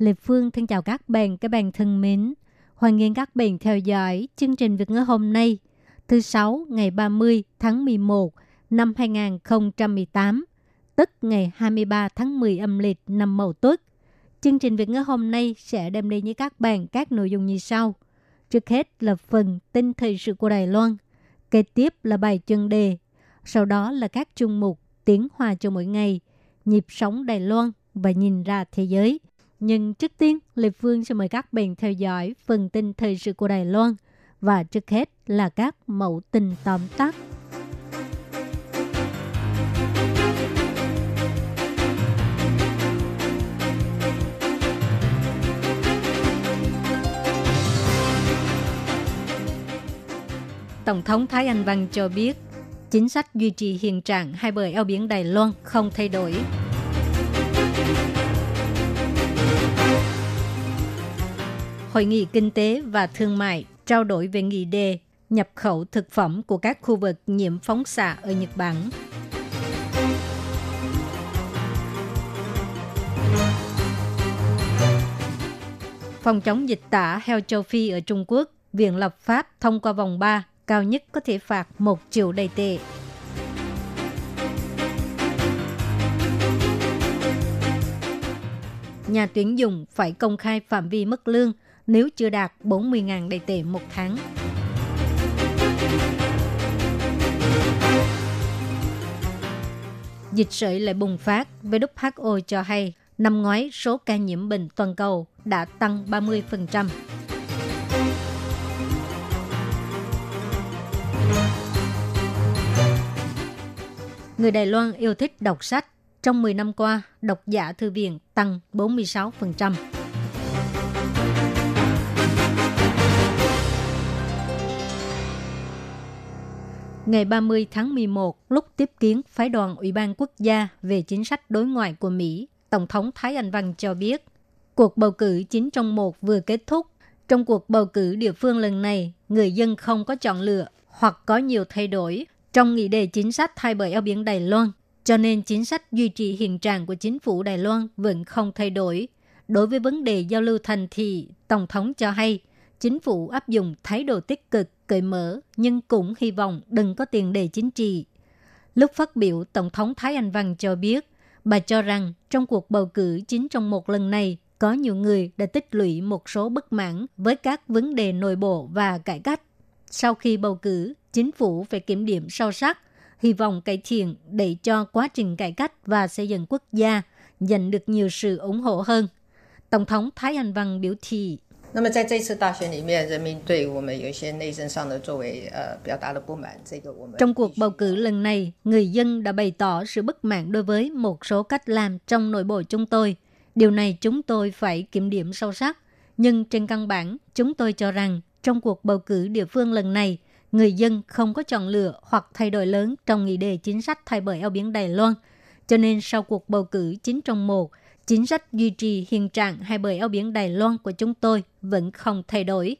Lê Phương thân chào các bạn, các bạn thân mến. Hoan nghênh các bạn theo dõi chương trình Việt ngữ hôm nay, thứ Sáu ngày 30 tháng 11 năm 2018, tức ngày 23 tháng 10 âm lịch năm Mậu Tuất. Chương trình Việt ngữ hôm nay sẽ đem đến với các bạn các nội dung như sau. Trước hết là phần tin thời sự của Đài Loan, kế tiếp là bài chân đề, sau đó là các chung mục tiếng hòa cho mỗi ngày, nhịp sống Đài Loan và nhìn ra thế giới. Nhưng trước tiên, Lê Phương sẽ mời các bạn theo dõi phần tin thời sự của Đài Loan và trước hết là các mẫu tin tóm tắt. Tổng thống Thái Anh Văn cho biết, chính sách duy trì hiện trạng hai bờ eo biển Đài Loan không thay đổi. Hội nghị kinh tế và thương mại trao đổi về nghị đề nhập khẩu thực phẩm của các khu vực nhiễm phóng xạ ở Nhật Bản. Phòng chống dịch tả heo châu Phi ở Trung Quốc, Viện lập pháp thông qua vòng 3 cao nhất có thể phạt 1 triệu đầy tệ. Nhà tuyển dụng phải công khai phạm vi mức lương nếu chưa đạt 40.000 đầy tệ một tháng. Dịch sởi lại bùng phát, WHO cho hay năm ngoái số ca nhiễm bệnh toàn cầu đã tăng 30%. Người Đài Loan yêu thích đọc sách. Trong 10 năm qua, độc giả thư viện tăng 46%. Ngày 30 tháng 11, lúc tiếp kiến phái đoàn Ủy ban Quốc gia về chính sách đối ngoại của Mỹ, Tổng thống Thái Anh Văn cho biết, cuộc bầu cử 9 trong một vừa kết thúc. Trong cuộc bầu cử địa phương lần này, người dân không có chọn lựa hoặc có nhiều thay đổi trong nghị đề chính sách thay bởi eo biển Đài Loan, cho nên chính sách duy trì hiện trạng của chính phủ Đài Loan vẫn không thay đổi. Đối với vấn đề giao lưu thành thị, Tổng thống cho hay, chính phủ áp dụng thái độ tích cực, cởi mở, nhưng cũng hy vọng đừng có tiền đề chính trị. Lúc phát biểu, Tổng thống Thái Anh Văn cho biết, bà cho rằng trong cuộc bầu cử chính trong một lần này, có nhiều người đã tích lũy một số bất mãn với các vấn đề nội bộ và cải cách. Sau khi bầu cử, chính phủ phải kiểm điểm sâu sắc, hy vọng cải thiện để cho quá trình cải cách và xây dựng quốc gia giành được nhiều sự ủng hộ hơn. Tổng thống Thái Anh Văn biểu thị 那么在这次大选里面，人民对我们有一些内政上的作为，呃，表达了不满。这个我们 Trong cuộc bầu cử lần này, người dân đã bày tỏ sự bất mãn đối với một số cách làm trong nội bộ chúng tôi. Điều này chúng tôi phải kiểm điểm sâu sắc. Nhưng trên căn bản, chúng tôi cho rằng trong cuộc bầu cử địa phương lần này, người dân không có chọn lựa hoặc thay đổi lớn trong nghị đề chính sách thay bởi eo biển Đài Loan. Cho nên sau cuộc bầu cử 9 trong 1, chính sách duy trì hiện trạng hai bờ eo biển Đài Loan của chúng tôi vẫn không thay đổi.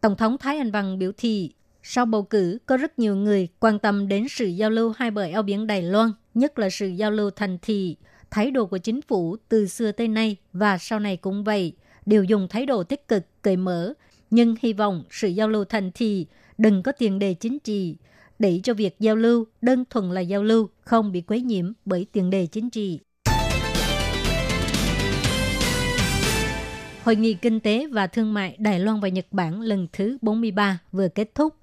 Tổng thống Thái Anh Văn biểu thị, sau bầu cử có rất nhiều người quan tâm đến sự giao lưu hai bờ eo biển Đài Loan, nhất là sự giao lưu thành thị. Thái độ của chính phủ từ xưa tới nay và sau này cũng vậy, đều dùng thái độ tích cực, cởi mở, nhưng hy vọng sự giao lưu thành thị đừng có tiền đề chính trị, để cho việc giao lưu đơn thuần là giao lưu, không bị quấy nhiễm bởi tiền đề chính trị. Hội nghị Kinh tế và Thương mại Đài Loan và Nhật Bản lần thứ 43 vừa kết thúc.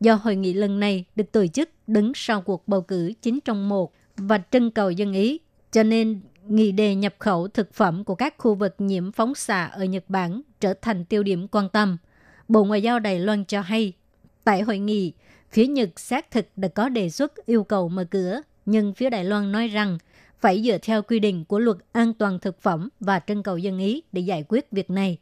Do hội nghị lần này được tổ chức đứng sau cuộc bầu cử 9 trong 1 và trưng cầu dân ý, cho nên nghị đề nhập khẩu thực phẩm của các khu vực nhiễm phóng xạ ở Nhật Bản trở thành tiêu điểm quan tâm. Bộ Ngoại giao Đài Loan cho hay, tại hội nghị, phía Nhật xác thực đã có đề xuất yêu cầu mở cửa, nhưng phía Đài Loan nói rằng phải dựa theo quy định của luật an toàn thực phẩm và trưng cầu dân ý để giải quyết việc này.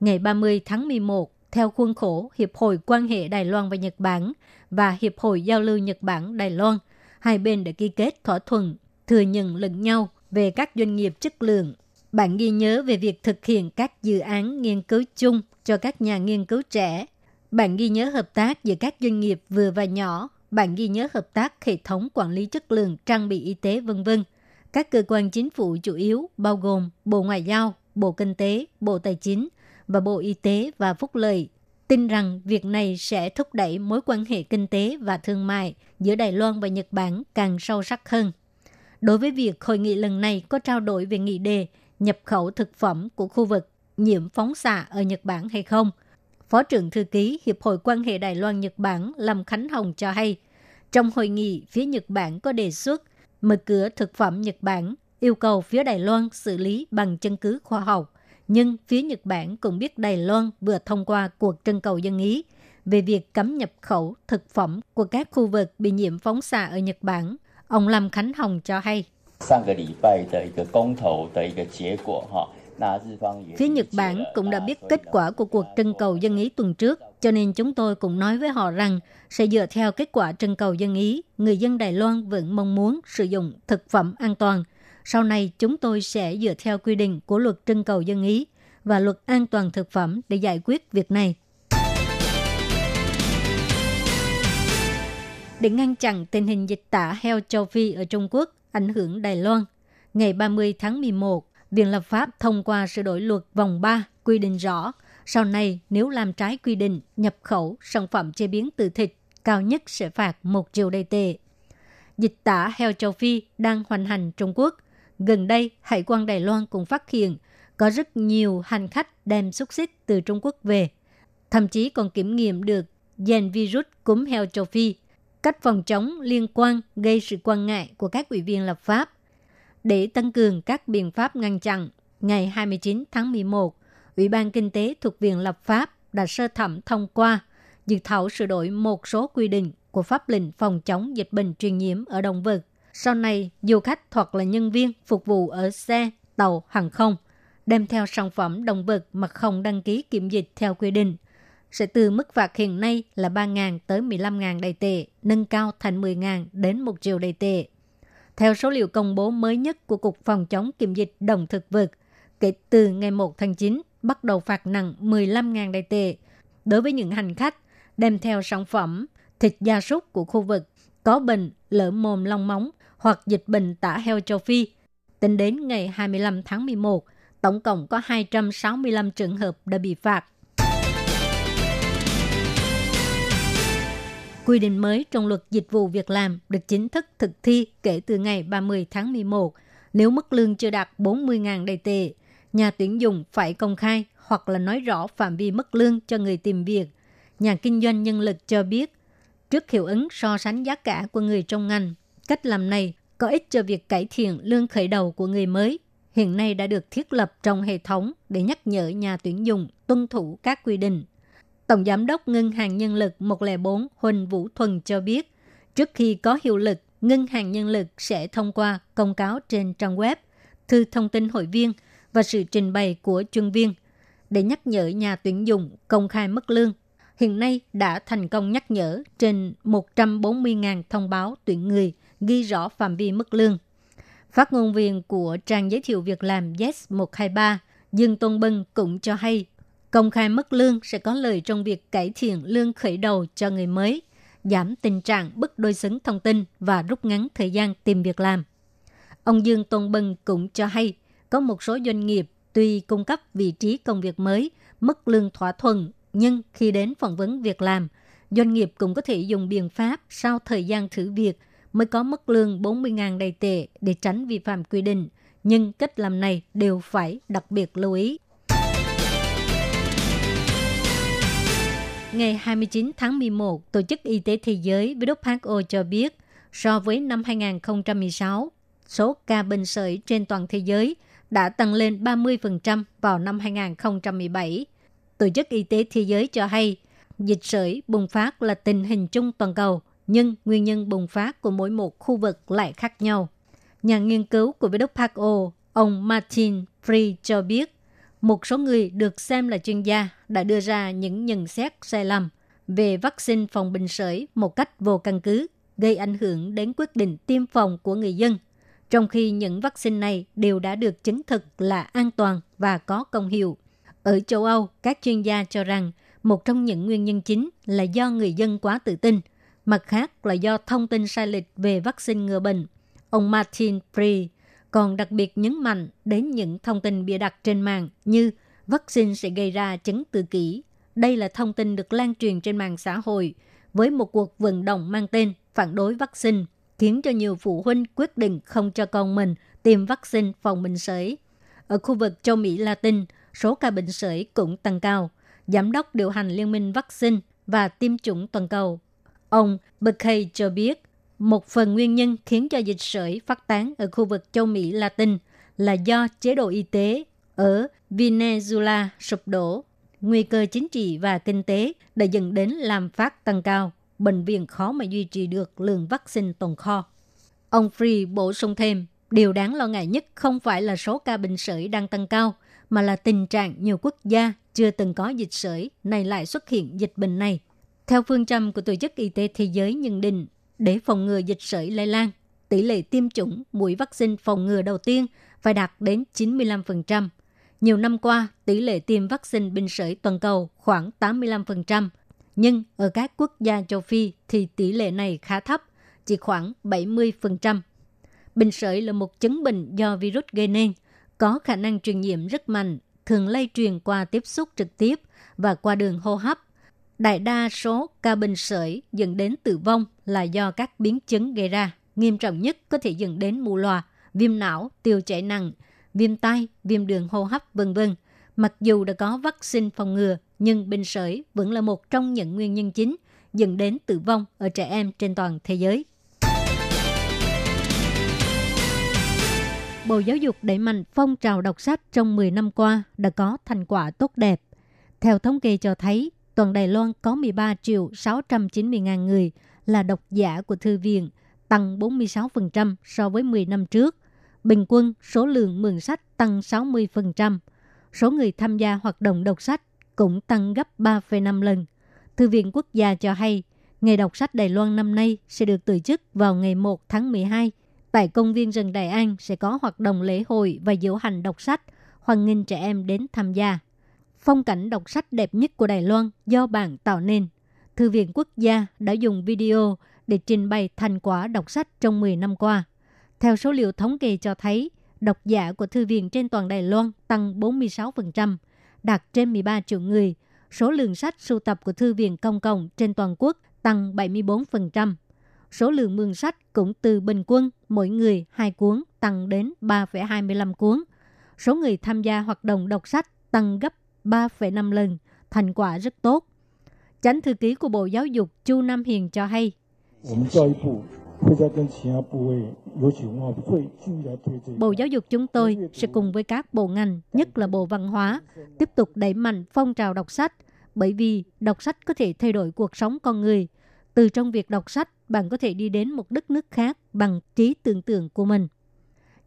Ngày 30 tháng 11, theo khuôn khổ Hiệp hội quan hệ Đài Loan và Nhật Bản và Hiệp hội giao lưu Nhật Bản Đài Loan, hai bên đã ký kết thỏa thuận thừa nhận lẫn nhau về các doanh nghiệp chất lượng. Bạn ghi nhớ về việc thực hiện các dự án nghiên cứu chung cho các nhà nghiên cứu trẻ. Bạn ghi nhớ hợp tác giữa các doanh nghiệp vừa và nhỏ. Bạn ghi nhớ hợp tác hệ thống quản lý chất lượng trang bị y tế vân vân. Các cơ quan chính phủ chủ yếu bao gồm Bộ Ngoại giao, Bộ Kinh tế, Bộ Tài chính và Bộ Y tế và Phúc lợi tin rằng việc này sẽ thúc đẩy mối quan hệ kinh tế và thương mại giữa Đài Loan và Nhật Bản càng sâu sắc hơn. Đối với việc hội nghị lần này có trao đổi về nghị đề nhập khẩu thực phẩm của khu vực nhiễm phóng xạ ở Nhật Bản hay không, Phó trưởng thư ký Hiệp hội quan hệ Đài Loan Nhật Bản Lâm Khánh Hồng cho hay, trong hội nghị, phía Nhật Bản có đề xuất mở cửa thực phẩm Nhật Bản, yêu cầu phía Đài Loan xử lý bằng chứng cứ khoa học. Nhưng phía Nhật Bản cũng biết Đài Loan vừa thông qua cuộc trưng cầu dân ý về việc cấm nhập khẩu thực phẩm của các khu vực bị nhiễm phóng xạ ở Nhật Bản. Ông Lâm Khánh Hồng cho hay. Phía Nhật Bản cũng đã biết kết quả của cuộc trưng cầu dân ý tuần trước, cho nên chúng tôi cũng nói với họ rằng sẽ dựa theo kết quả trưng cầu dân ý, người dân Đài Loan vẫn mong muốn sử dụng thực phẩm an toàn. Sau này chúng tôi sẽ dựa theo quy định của luật trưng cầu dân ý và luật an toàn thực phẩm để giải quyết việc này. Để ngăn chặn tình hình dịch tả heo châu Phi ở Trung Quốc ảnh hưởng Đài Loan, ngày 30 tháng 11, Viện lập pháp thông qua sửa đổi luật vòng 3 quy định rõ sau này nếu làm trái quy định nhập khẩu sản phẩm chế biến từ thịt cao nhất sẽ phạt một triệu đầy tệ. Dịch tả heo châu Phi đang hoành hành Trung Quốc. Gần đây, Hải quan Đài Loan cũng phát hiện có rất nhiều hành khách đem xúc xích từ Trung Quốc về. Thậm chí còn kiểm nghiệm được gen virus cúm heo châu Phi, cách phòng chống liên quan gây sự quan ngại của các ủy viên lập pháp để tăng cường các biện pháp ngăn chặn, ngày 29 tháng 11, Ủy ban Kinh tế thuộc Viện Lập pháp đã sơ thẩm thông qua dự thảo sửa đổi một số quy định của pháp lệnh phòng chống dịch bệnh truyền nhiễm ở động vật. Sau này, du khách hoặc là nhân viên phục vụ ở xe, tàu, hàng không đem theo sản phẩm động vật mà không đăng ký kiểm dịch theo quy định sẽ từ mức phạt hiện nay là 3.000 tới 15.000 đầy tệ, nâng cao thành 10.000 đến 1 triệu đầy tệ. Theo số liệu công bố mới nhất của Cục Phòng chống kiểm dịch động thực vật, kể từ ngày 1 tháng 9, bắt đầu phạt nặng 15.000 đại tệ đối với những hành khách đem theo sản phẩm thịt gia súc của khu vực có bệnh lở mồm long móng hoặc dịch bệnh tả heo châu Phi. Tính đến ngày 25 tháng 11, tổng cộng có 265 trường hợp đã bị phạt Quy định mới trong luật dịch vụ việc làm được chính thức thực thi kể từ ngày 30 tháng 11. Nếu mức lương chưa đạt 40.000 đầy tệ, nhà tuyển dụng phải công khai hoặc là nói rõ phạm vi mức lương cho người tìm việc. Nhà kinh doanh nhân lực cho biết, trước hiệu ứng so sánh giá cả của người trong ngành, cách làm này có ích cho việc cải thiện lương khởi đầu của người mới. Hiện nay đã được thiết lập trong hệ thống để nhắc nhở nhà tuyển dụng tuân thủ các quy định. Tổng Giám đốc Ngân hàng Nhân lực 104 Huỳnh Vũ Thuần cho biết, trước khi có hiệu lực, Ngân hàng Nhân lực sẽ thông qua công cáo trên trang web, thư thông tin hội viên và sự trình bày của chuyên viên để nhắc nhở nhà tuyển dụng công khai mức lương. Hiện nay đã thành công nhắc nhở trên 140.000 thông báo tuyển người ghi rõ phạm vi mức lương. Phát ngôn viên của trang giới thiệu việc làm Yes 123 Dương Tôn Bân cũng cho hay Công khai mức lương sẽ có lợi trong việc cải thiện lương khởi đầu cho người mới, giảm tình trạng bất đối xứng thông tin và rút ngắn thời gian tìm việc làm. Ông Dương Tôn Bân cũng cho hay, có một số doanh nghiệp tuy cung cấp vị trí công việc mới, mức lương thỏa thuận, nhưng khi đến phỏng vấn việc làm, doanh nghiệp cũng có thể dùng biện pháp sau thời gian thử việc mới có mức lương 40.000 đầy tệ để tránh vi phạm quy định. Nhưng cách làm này đều phải đặc biệt lưu ý. Ngày 29 tháng 11, Tổ chức Y tế Thế giới WHO cho biết, so với năm 2016, số ca bệnh sởi trên toàn thế giới đã tăng lên 30% vào năm 2017. Tổ chức Y tế Thế giới cho hay, dịch sởi bùng phát là tình hình chung toàn cầu, nhưng nguyên nhân bùng phát của mỗi một khu vực lại khác nhau. Nhà nghiên cứu của WHO, ông Martin Free cho biết, một số người được xem là chuyên gia đã đưa ra những nhận xét sai lầm về vaccine phòng bệnh sởi một cách vô căn cứ, gây ảnh hưởng đến quyết định tiêm phòng của người dân, trong khi những vaccine này đều đã được chứng thực là an toàn và có công hiệu. Ở châu Âu, các chuyên gia cho rằng một trong những nguyên nhân chính là do người dân quá tự tin, mặt khác là do thông tin sai lệch về vaccine ngừa bệnh. Ông Martin Free còn đặc biệt nhấn mạnh đến những thông tin bịa đặt trên mạng như vaccine sẽ gây ra chứng tự kỷ. Đây là thông tin được lan truyền trên mạng xã hội với một cuộc vận động mang tên phản đối vaccine, khiến cho nhiều phụ huynh quyết định không cho con mình tiêm vaccine phòng bệnh sởi. Ở khu vực châu Mỹ Latin, số ca bệnh sởi cũng tăng cao. Giám đốc điều hành Liên minh vaccine và tiêm chủng toàn cầu, ông Bekay cho biết một phần nguyên nhân khiến cho dịch sởi phát tán ở khu vực châu Mỹ Latin là do chế độ y tế ở Venezuela sụp đổ. Nguy cơ chính trị và kinh tế đã dẫn đến làm phát tăng cao. Bệnh viện khó mà duy trì được lượng vaccine tồn kho. Ông Free bổ sung thêm, điều đáng lo ngại nhất không phải là số ca bệnh sởi đang tăng cao, mà là tình trạng nhiều quốc gia chưa từng có dịch sởi này lại xuất hiện dịch bệnh này. Theo phương châm của Tổ chức Y tế Thế giới nhận định, để phòng ngừa dịch sởi lây lan, tỷ lệ tiêm chủng mũi vaccine phòng ngừa đầu tiên phải đạt đến 95%. Nhiều năm qua, tỷ lệ tiêm vaccine bệnh sởi toàn cầu khoảng 85%, nhưng ở các quốc gia châu Phi thì tỷ lệ này khá thấp, chỉ khoảng 70%. Bệnh sởi là một chứng bệnh do virus gây nên, có khả năng truyền nhiễm rất mạnh, thường lây truyền qua tiếp xúc trực tiếp và qua đường hô hấp Đại đa số ca bệnh sởi dẫn đến tử vong là do các biến chứng gây ra. Nghiêm trọng nhất có thể dẫn đến mù loà, viêm não, tiêu chảy nặng, viêm tai, viêm đường hô hấp, vân vân. Mặc dù đã có vaccine phòng ngừa, nhưng bệnh sởi vẫn là một trong những nguyên nhân chính dẫn đến tử vong ở trẻ em trên toàn thế giới. Bộ Giáo dục đẩy mạnh phong trào đọc sách trong 10 năm qua đã có thành quả tốt đẹp. Theo thống kê cho thấy, toàn Đài Loan có 13 triệu 690 ngàn người là độc giả của thư viện, tăng 46% so với 10 năm trước. Bình quân, số lượng mượn sách tăng 60%. Số người tham gia hoạt động đọc sách cũng tăng gấp 3,5 lần. Thư viện Quốc gia cho hay, Ngày đọc sách Đài Loan năm nay sẽ được tổ chức vào ngày 1 tháng 12. Tại công viên rừng Đại An sẽ có hoạt động lễ hội và diễu hành đọc sách, hoan nghênh trẻ em đến tham gia phong cảnh đọc sách đẹp nhất của Đài Loan do bạn tạo nên. Thư viện Quốc gia đã dùng video để trình bày thành quả đọc sách trong 10 năm qua. Theo số liệu thống kê cho thấy, độc giả của thư viện trên toàn Đài Loan tăng 46%, đạt trên 13 triệu người. Số lượng sách sưu tập của thư viện công cộng trên toàn quốc tăng 74%. Số lượng mượn sách cũng từ bình quân mỗi người hai cuốn tăng đến 3,25 cuốn. Số người tham gia hoạt động đọc sách tăng gấp 3,5 lần, thành quả rất tốt. Chánh thư ký của Bộ Giáo dục Chu Nam Hiền cho hay, Bộ Giáo dục chúng tôi sẽ cùng với các bộ ngành, nhất là Bộ Văn hóa, tiếp tục đẩy mạnh phong trào đọc sách, bởi vì đọc sách có thể thay đổi cuộc sống con người. Từ trong việc đọc sách, bạn có thể đi đến một đất nước khác bằng trí tưởng tượng của mình.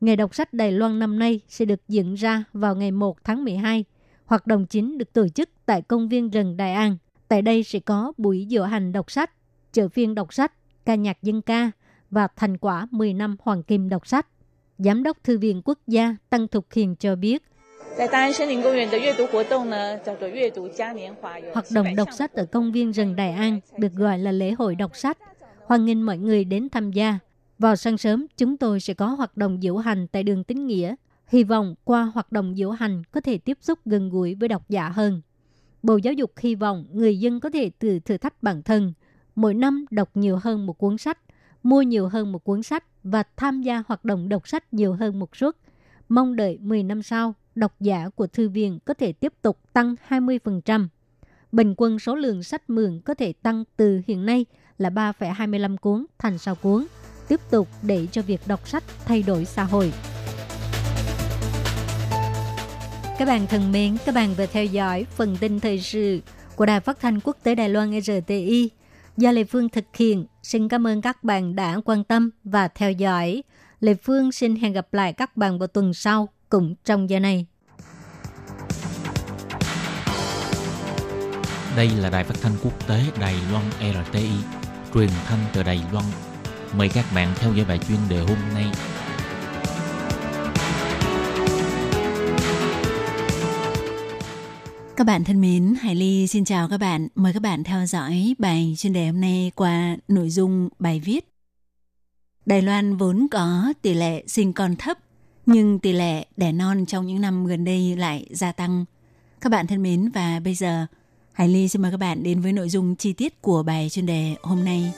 Ngày đọc sách Đài Loan năm nay sẽ được diễn ra vào ngày 1 tháng 12 Hoạt động chính được tổ chức tại công viên rừng Đại An. Tại đây sẽ có buổi diễu hành đọc sách, chợ phiên đọc sách, ca nhạc dân ca và thành quả 10 năm hoàng kim đọc sách. Giám đốc Thư viện Quốc gia Tăng Thục Hiền cho biết, Hoạt động đọc sách ở công viên rừng Đại An được gọi là lễ hội đọc sách. Hoan nghênh mọi người đến tham gia. Vào sáng sớm, chúng tôi sẽ có hoạt động diễu hành tại đường Tín Nghĩa Hy vọng qua hoạt động diễu hành có thể tiếp xúc gần gũi với độc giả hơn. Bộ Giáo dục hy vọng người dân có thể tự thử thách bản thân, mỗi năm đọc nhiều hơn một cuốn sách, mua nhiều hơn một cuốn sách và tham gia hoạt động đọc sách nhiều hơn một suất. Mong đợi 10 năm sau, độc giả của thư viện có thể tiếp tục tăng 20%. Bình quân số lượng sách mượn có thể tăng từ hiện nay là 3,25 cuốn thành 6 cuốn, tiếp tục để cho việc đọc sách thay đổi xã hội. Các bạn thân mến, các bạn vừa theo dõi phần tin thời sự của Đài Phát thanh Quốc tế Đài Loan RTI do Lê Phương thực hiện. Xin cảm ơn các bạn đã quan tâm và theo dõi. Lê Phương xin hẹn gặp lại các bạn vào tuần sau cũng trong giờ này. Đây là đài phát thanh quốc tế Đài Loan RTI, truyền thanh từ Đài Loan. Mời các bạn theo dõi bài chuyên đề hôm nay. Các bạn thân mến, Hải Ly xin chào các bạn. Mời các bạn theo dõi bài chuyên đề hôm nay qua nội dung bài viết. Đài Loan vốn có tỷ lệ sinh con thấp, nhưng tỷ lệ đẻ non trong những năm gần đây lại gia tăng. Các bạn thân mến và bây giờ Hải Ly xin mời các bạn đến với nội dung chi tiết của bài chuyên đề hôm nay.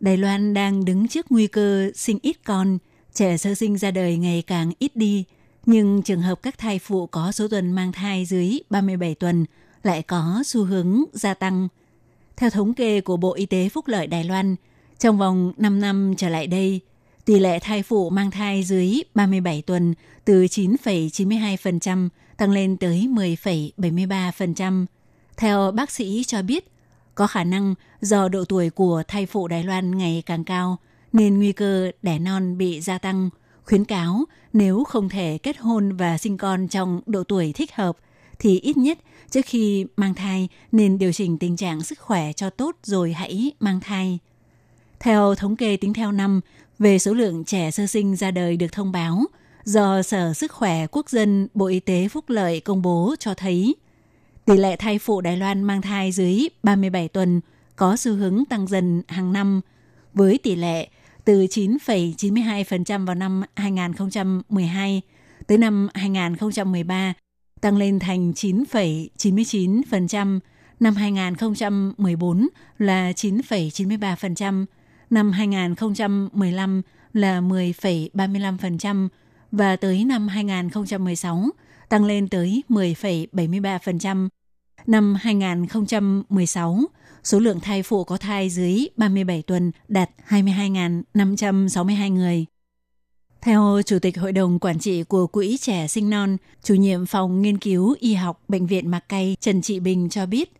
Đài Loan đang đứng trước nguy cơ sinh ít con, trẻ sơ sinh ra đời ngày càng ít đi, nhưng trường hợp các thai phụ có số tuần mang thai dưới 37 tuần lại có xu hướng gia tăng. Theo thống kê của Bộ Y tế Phúc lợi Đài Loan, trong vòng 5 năm trở lại đây, tỷ lệ thai phụ mang thai dưới 37 tuần từ 9,92% tăng lên tới 10,73%. Theo bác sĩ cho biết, có khả năng do độ tuổi của thai phụ Đài Loan ngày càng cao nên nguy cơ đẻ non bị gia tăng. Khuyến cáo, nếu không thể kết hôn và sinh con trong độ tuổi thích hợp, thì ít nhất trước khi mang thai nên điều chỉnh tình trạng sức khỏe cho tốt rồi hãy mang thai. Theo thống kê tính theo năm, về số lượng trẻ sơ sinh ra đời được thông báo, do Sở Sức khỏe Quốc dân Bộ Y tế Phúc lợi công bố cho thấy, tỷ lệ thai phụ Đài Loan mang thai dưới 37 tuần có xu hướng tăng dần hàng năm với tỷ lệ từ 9,92% vào năm 2012 tới năm 2013 tăng lên thành 9,99%, năm 2014 là 9,93%, năm 2015 là 10,35% và tới năm 2016 tăng lên tới 10,73%. Năm 2016, số lượng thai phụ có thai dưới 37 tuần đạt 22.562 người. Theo Chủ tịch Hội đồng Quản trị của Quỹ Trẻ Sinh Non, chủ nhiệm phòng nghiên cứu y học Bệnh viện Mạc Cây Trần Trị Bình cho biết,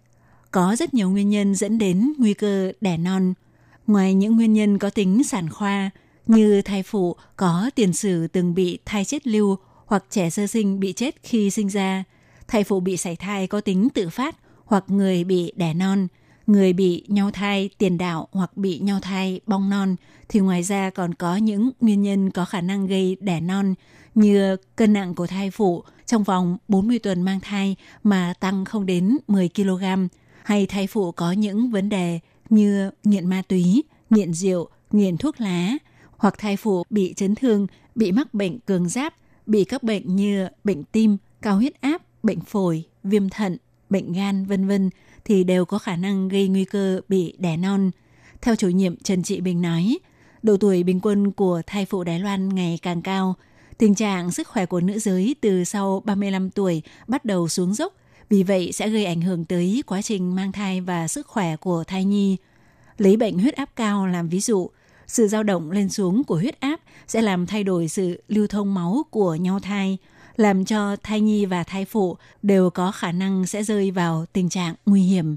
có rất nhiều nguyên nhân dẫn đến nguy cơ đẻ non. Ngoài những nguyên nhân có tính sản khoa, như thai phụ có tiền sử từng bị thai chết lưu hoặc trẻ sơ sinh bị chết khi sinh ra, thai phụ bị sảy thai có tính tự phát hoặc người bị đẻ non – người bị nhau thai tiền đạo hoặc bị nhau thai bong non thì ngoài ra còn có những nguyên nhân có khả năng gây đẻ non như cân nặng của thai phụ trong vòng 40 tuần mang thai mà tăng không đến 10 kg hay thai phụ có những vấn đề như nghiện ma túy, nghiện rượu, nghiện thuốc lá hoặc thai phụ bị chấn thương, bị mắc bệnh cường giáp, bị các bệnh như bệnh tim, cao huyết áp, bệnh phổi, viêm thận, bệnh gan vân vân thì đều có khả năng gây nguy cơ bị đẻ non. Theo chủ nhiệm Trần Trị Bình nói, độ tuổi bình quân của thai phụ Đài Loan ngày càng cao. Tình trạng sức khỏe của nữ giới từ sau 35 tuổi bắt đầu xuống dốc, vì vậy sẽ gây ảnh hưởng tới quá trình mang thai và sức khỏe của thai nhi. Lấy bệnh huyết áp cao làm ví dụ, sự dao động lên xuống của huyết áp sẽ làm thay đổi sự lưu thông máu của nhau thai – làm cho thai nhi và thai phụ đều có khả năng sẽ rơi vào tình trạng nguy hiểm.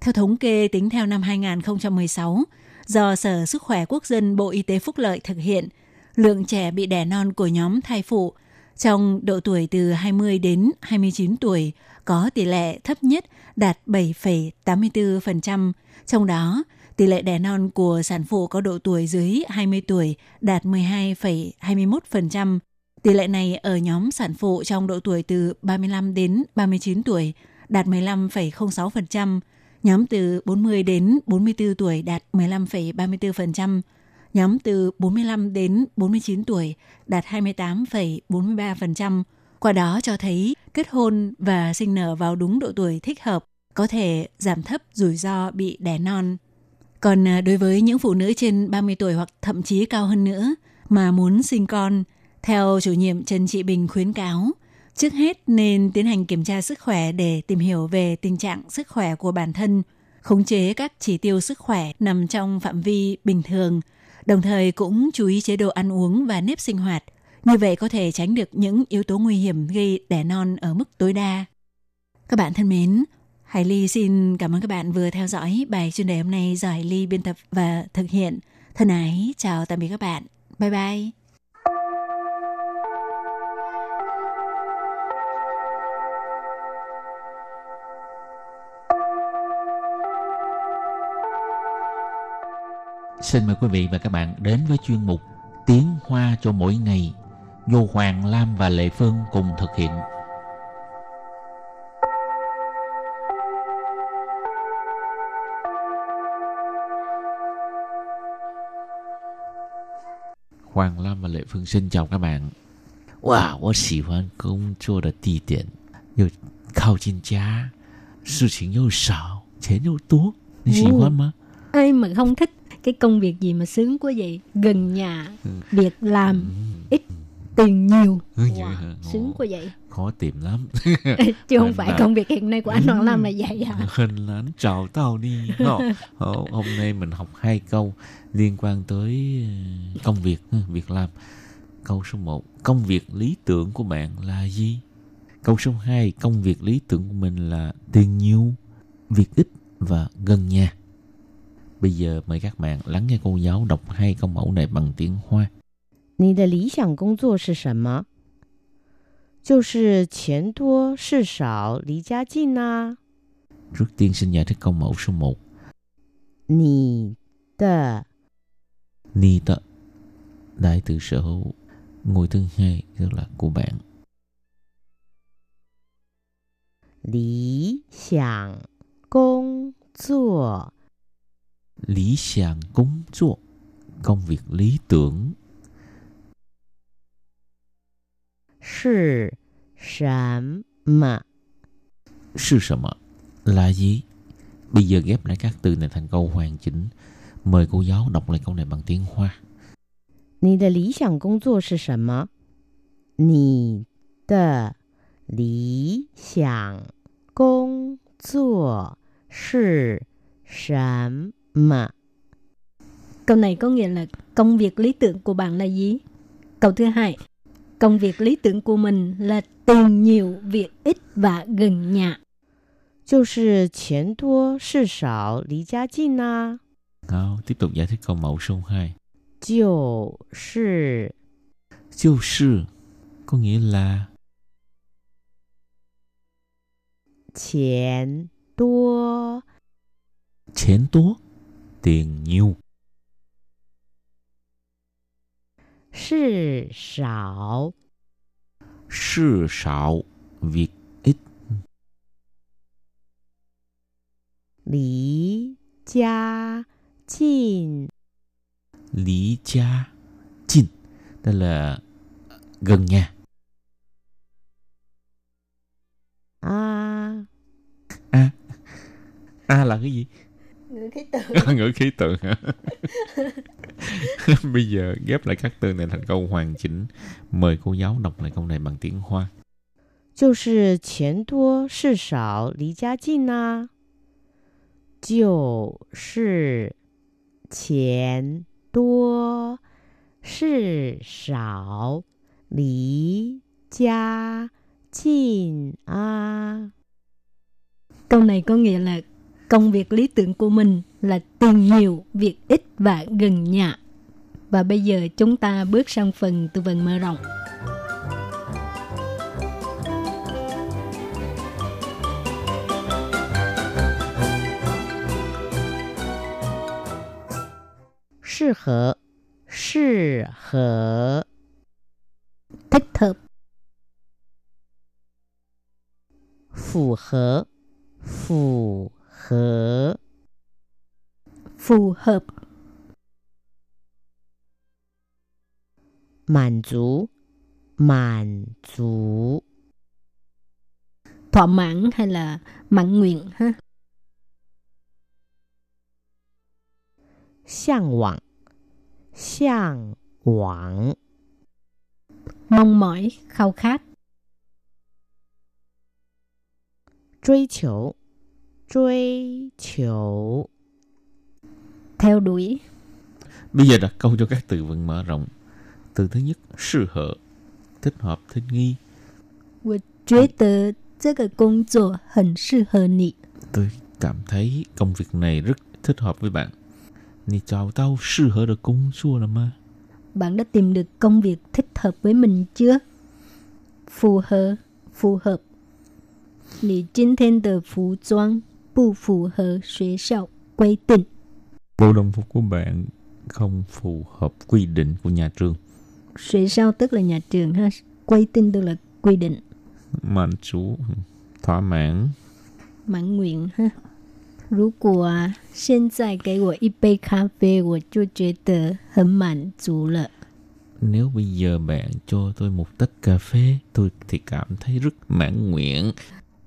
Theo thống kê tính theo năm 2016, do Sở Sức khỏe Quốc dân Bộ Y tế Phúc lợi thực hiện, lượng trẻ bị đẻ non của nhóm thai phụ trong độ tuổi từ 20 đến 29 tuổi có tỷ lệ thấp nhất đạt 7,84%, trong đó tỷ lệ đẻ non của sản phụ có độ tuổi dưới 20 tuổi đạt 12,21%, Tỷ lệ này ở nhóm sản phụ trong độ tuổi từ 35 đến 39 tuổi đạt 15,06%, nhóm từ 40 đến 44 tuổi đạt 15,34%, nhóm từ 45 đến 49 tuổi đạt 28,43%. Qua đó cho thấy kết hôn và sinh nở vào đúng độ tuổi thích hợp có thể giảm thấp rủi ro bị đẻ non. Còn à, đối với những phụ nữ trên 30 tuổi hoặc thậm chí cao hơn nữa mà muốn sinh con – theo chủ nhiệm Trần Trị Bình khuyến cáo, trước hết nên tiến hành kiểm tra sức khỏe để tìm hiểu về tình trạng sức khỏe của bản thân, khống chế các chỉ tiêu sức khỏe nằm trong phạm vi bình thường, đồng thời cũng chú ý chế độ ăn uống và nếp sinh hoạt. Như vậy có thể tránh được những yếu tố nguy hiểm gây đẻ non ở mức tối đa. Các bạn thân mến, Hải Ly xin cảm ơn các bạn vừa theo dõi bài chuyên đề hôm nay do Hải Ly biên tập và thực hiện. Thân ái, chào tạm biệt các bạn. Bye bye. Xin mời quý vị và các bạn đến với chuyên mục Tiếng Hoa cho mỗi ngày do Hoàng Lam và Lệ Phương cùng thực hiện. Hoàng Lam và Lệ Phương xin chào các bạn. Wow, 我喜欢工作的地点又靠近家，事情又少，钱又多。你喜欢吗？ Ai mà không thích cái công việc gì mà sướng quá vậy? Gần nhà, việc làm ít, tiền nhiều. Ừ, Wow, hả? sướng quá vậy. khó tìm lắm. Chứ không phải là- công việc hiện nay của anh Hoàng Lam là vậy hả? Hình lắm trào tao đi. Ờ, Hôm nay mình học hai câu liên quan tới ờ, công việc, ừ, việc làm. Câu số 1, công việc lý tưởng của bạn là gì? Câu số 2, công việc lý tưởng của mình là tiền nhiều, việc ít và gần nhà. Bây giờ mời các bạn lắng nghe cô giáo đọc hai câu mẫu này bằng tiếng Hoa. 你的理想工作是什么？就是钱多事少，离家近啊。 Trước tiên xin giải thích câu mẫu số 1. 你的 Ni tợ Đại từ sở hữu Ngôi thứ hai tức là của bạn 理想工作 Lý想công作Công việc lý tưởng 是什么？ Sư sầm là gì? Bây giờ ghép lại các từ này thành câu hoàn chỉnh Mời cô giáo đọc lại câu này bằng tiếng Hoa 你的理想工作是什么？你的理想工作是什么？ Câu này có nghĩa là công việc lý tưởng của bạn là gì? Câu thứ hai, công việc lý tưởng của mình là tiền nhiều, việc ít và gần nhà. 就是钱多事少，离家近啊。 Nào, Tiếp tục giải thích câu mẫu số 2就是 Chiêu sư Có nghĩa là 钱多 Chén tố tiền nhiêu Sự sảo Sự sảo Việc ít Lý gia Chìn Lý gia Chìn Đó là gần nhà A à. A à. A à là cái gì? Ngữ khí từ. ngữ khí tượng hả bây giờ ghép lại các từ này thành câu hoàn chỉnh mời cô giáo đọc lại câu này bằng tiếng hoa 就是钱多事少，离家近啊。就是钱多事少，离家近啊。 Câu này có nghĩa là Công việc lý tưởng của mình là tiền nhiều, việc ít và gần nhà. Và bây giờ chúng ta bước sang phần tư vấn mở rộng. thích hợp thích hợp Thích hợp Phù hợp Phù Hở? Phù hợp. Mãn chú. Mãn chú. Thỏa mãn hay là mãn nguyện ha? Xiang vọng Xiang vọng Mong mỏi, khao khát. 追求 追求， theo đuổi. bây giờ đặt câu cho các từ vựng mở rộng từ thứ nhất sư hợp thích hợp thích nghi 我觉得这个工作很适合你。 tôi cảm thấy công việc này rất thích hợp với bạn. 你找到适合的工作了吗？ Bạn đã tìm được công việc thích hợp với mình chưa? Phù hợp, phù hợp. 你今天的服装 不符合学校规定。 Bộ đồng phục của bạn không phù hợp quy định của nhà trường. 学校 tức là nhà trường ha. Quy định tức là quy định.满足, thỏa mãn. mãn nguyện ha. 如果啊，现在给我一杯咖啡，我就觉得很满足了。 Nếu bây giờ bạn cho tôi một tách cà phê, tôi thì cảm thấy rất mãn nguyện.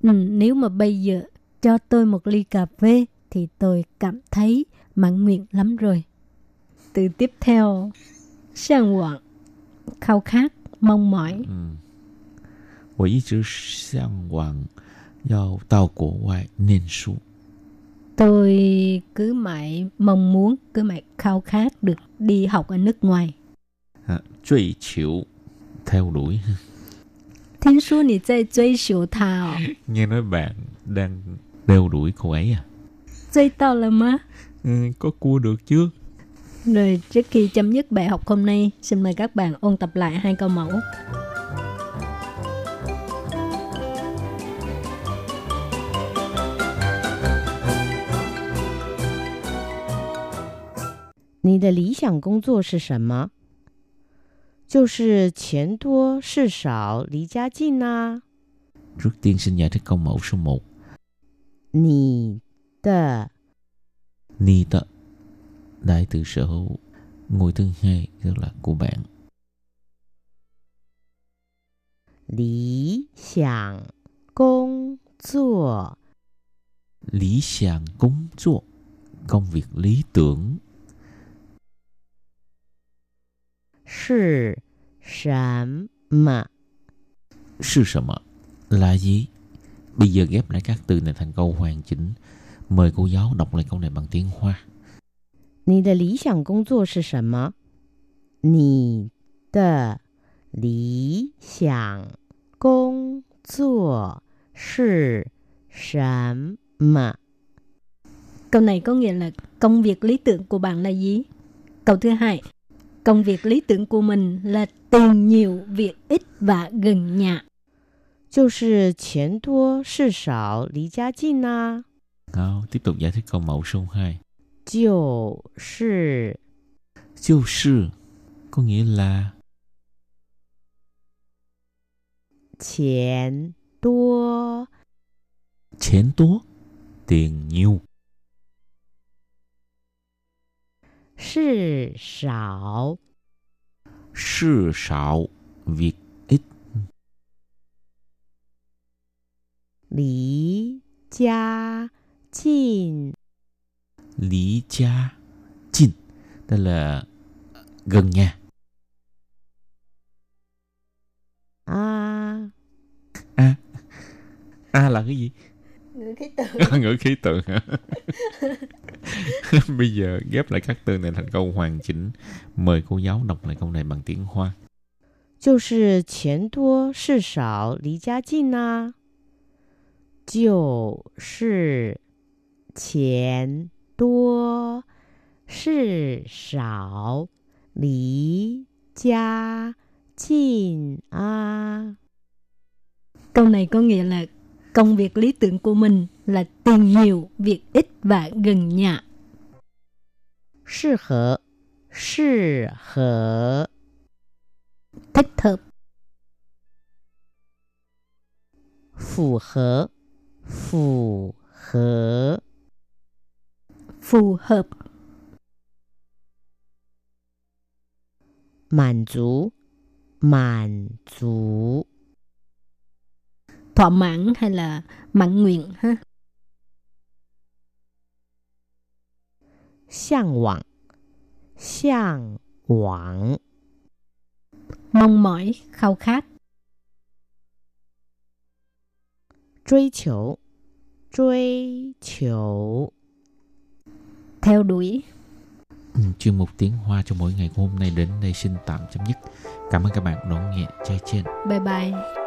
Ừ, nếu mà bây giờ cho tôi một ly cà phê thì tôi cảm thấy mãn nguyện lắm rồi. Từ tiếp theo,向往, khao khát, mong mỏi. 我一直向往要到国外念书。 Tôi cứ mãi mong muốn, cứ mãi khao khát được đi học ở nước ngoài. À, 追求, theo đuổi. 听说你在追求他哦， Nghe nói bạn đang đeo đuổi cô ấy à? 追到了吗？ Ừ, có cua được chưa? Rồi trước khi chấm dứt bài học hôm nay, xin mời các bạn ôn tập lại hai câu mẫu. 你的理想工作是什么？就是钱多事少，离家近啊。 Trước tiên xin giải thích câu mẫu số 1. 你的 Ni tợ. Đại từ sở hữu. Ngôi thứ hai tức là của bạn. 理想工作 Lý想công作. Công việc lý tưởng. 是什么？ Sư什么? Là gì? Bây giờ ghép lại các từ này thành câu hoàn chỉnh. Mời cô giáo đọc lại câu này bằng tiếng Hoa. 你的理想工作是什么？你的理想工作是什么？ Câu này có nghĩa là công việc lý tưởng của bạn là gì? Câu thứ hai, công việc lý tưởng của mình là tiền nhiều, việc ít và gần nhà. 就是钱多事少，离家近啊。 Đó, tiếp tục giải thích câu mẫu số 2. 就是就是 có nghĩa là 钱多 钱多 tiền nhiều 事少，事少 việc 离家近 lý gia近tức là gần nhà à. a a là cái gì Ngữ khí từ. ngữ khí tượng hả bây giờ ghép lại các từ này thành câu hoàn chỉnh mời cô giáo đọc lại câu này bằng tiếng hoa 就是钱多事少，离家近啊。 就是钱多事少，离家近啊。 Câu này có nghĩa là công việc lý tưởng của mình là tiền nhiều, việc ít và gần nhà. 适合，适合， Thích hợp, 符合， phù hợp. Phù hợp. Mãn chú. Mãn chú. Thỏa mãn hay là mãn nguyện ha? Xiang vọng xiang vọng mong mỏi khao khát. 追求，追求。 theo đuổi. ừ, chuyên mục tiếng hoa cho mỗi ngày của hôm nay đến đây xin tạm chấm dứt cảm ơn các bạn đón nghe chai trên Bye bye.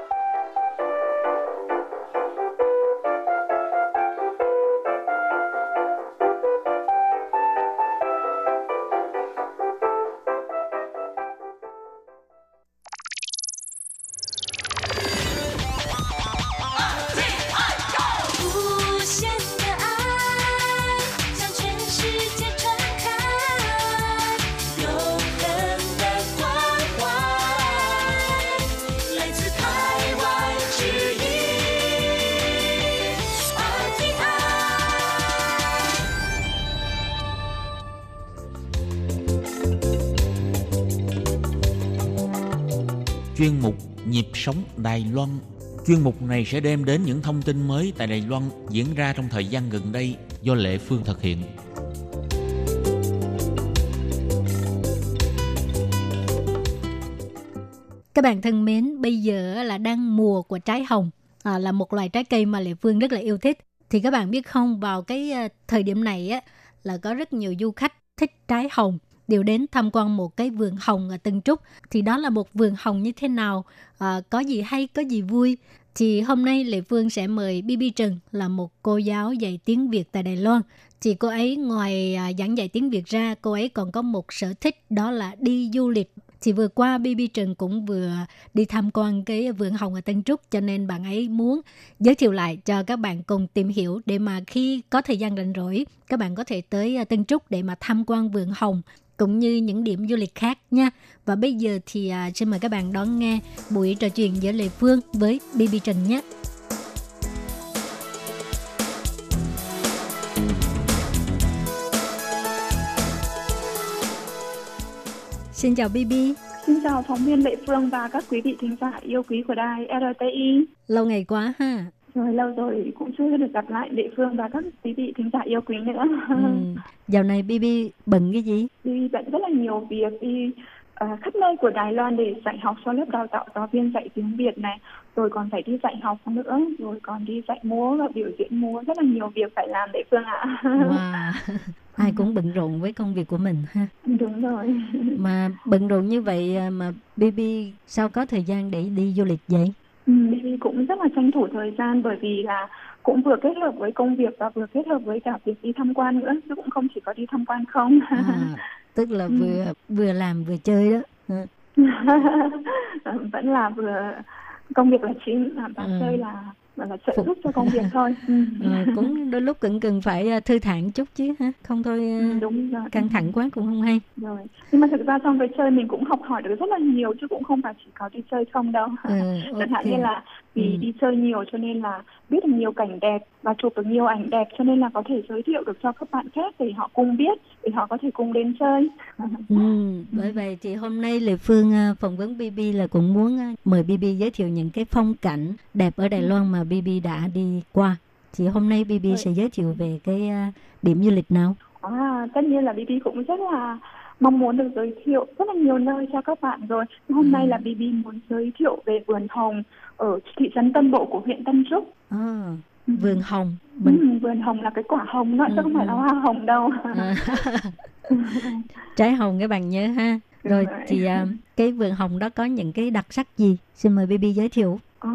Chuyên mục Nhịp sống Đài Loan. Chuyên mục này sẽ đem đến những thông tin mới tại Đài Loan diễn ra trong thời gian gần đây do Lệ Phương thực hiện. Các bạn thân mến, bây giờ là đang mùa của trái hồng, à, là một loài trái cây mà Lệ Phương rất là yêu thích. Thì các bạn biết không, vào cái ờ, thời điểm này á, là có rất nhiều du khách thích trái hồng đều đến tham quan một cái vườn hồng ở Tân Trúc. Thì đó là một vườn hồng như thế nào? À, có gì hay, có gì vui? Thì hôm nay Lệ Phương sẽ mời Bibi Trần là một cô giáo dạy tiếng Việt tại Đài Loan. Thì cô ấy ngoài à, giảng dạy tiếng Việt ra, cô ấy còn có một sở thích đó là đi du lịch thì vừa qua Bibi Trần cũng vừa đi tham quan cái vườn hồng ở Tân Trúc cho nên bạn ấy muốn giới thiệu lại cho các bạn cùng tìm hiểu để mà khi có thời gian rảnh rỗi các bạn có thể tới à, Tân Trúc để mà tham quan vườn hồng cũng như những điểm du lịch khác nha. Và bây giờ thì à, xin mời các bạn đón nghe buổi trò chuyện giữa Lê Phương với BB Trần nhé. Xin chào BB. Xin chào phóng viên Lệ Phương và các quý vị thính giả yêu quý của đài RTI. Lâu ngày quá ha. Rồi lâu rồi cũng chưa được gặp lại Lệ Phương và các quý vị thính giả yêu quý nữa. Ừ. Dạo này BB bận cái gì? Đi bận rất là nhiều việc đi uh, khắp nơi của Đài Loan để dạy học cho lớp đào tạo giáo viên dạy tiếng Việt này, rồi còn phải đi dạy học nữa, rồi còn đi dạy múa và biểu diễn múa rất là nhiều việc phải làm Lệ Phương ạ. Wow. Ai cũng bận rộn với công việc của mình ha. Đúng rồi. Mà bận rộn như vậy à, mà BB sao có thời gian để đi du lịch vậy? Ừ, BB cũng rất là tranh thủ thời gian bởi vì là cũng vừa kết hợp với công việc và vừa kết hợp với cả việc đi tham quan nữa chứ cũng không chỉ có đi tham quan không À, tức là vừa vừa làm vừa chơi đó. Ừ. vẫn là vừa công việc là chính là và Ừ. chơi là là trợ giúp cho công việc thôi ừ. Ờ, cũng đôi lúc cũng cần phải à, thư thản chút chứ ha, không thôi à, Ừ, đúng rồi căng thẳng quá cũng không hay. rồi nhưng mà thực ra trong cái chơi mình cũng học hỏi được rất là nhiều chứ cũng không phải chỉ có đi chơi không đâu Ừ, chẳng hạn ok. như là vì Ừ. đi chơi nhiều cho nên là biết được nhiều cảnh đẹp và chụp được nhiều ảnh đẹp cho nên là có thể giới thiệu được cho các bạn khác để họ cùng biết để họ có thể cùng đến chơi Ừ, bởi vậy thì hôm nay Lê Phương à, phỏng vấn BB là cũng muốn à, mời BB giới thiệu những cái phong cảnh đẹp ở Đài Loan mà BB đã đi qua. Thì hôm nay BB sẽ giới thiệu về cái à, điểm du lịch nào? À, tất nhiên là BB cũng rất là mong muốn được giới thiệu rất là nhiều nơi cho các bạn rồi. Hôm nay là BB muốn giới thiệu về vườn hồng ở thị trấn Tân Bộ của huyện Tân Trúc. À, vườn hồng. Mình Ừ, vườn hồng là cái quả hồng đó, chứ Ừ, không phải là ừ. hoa hồng đâu. à, trái hồng các bạn nhớ ha. Rồi thì à, cái vườn hồng đó có những cái đặc sắc gì? Xin mời BB giới thiệu. À,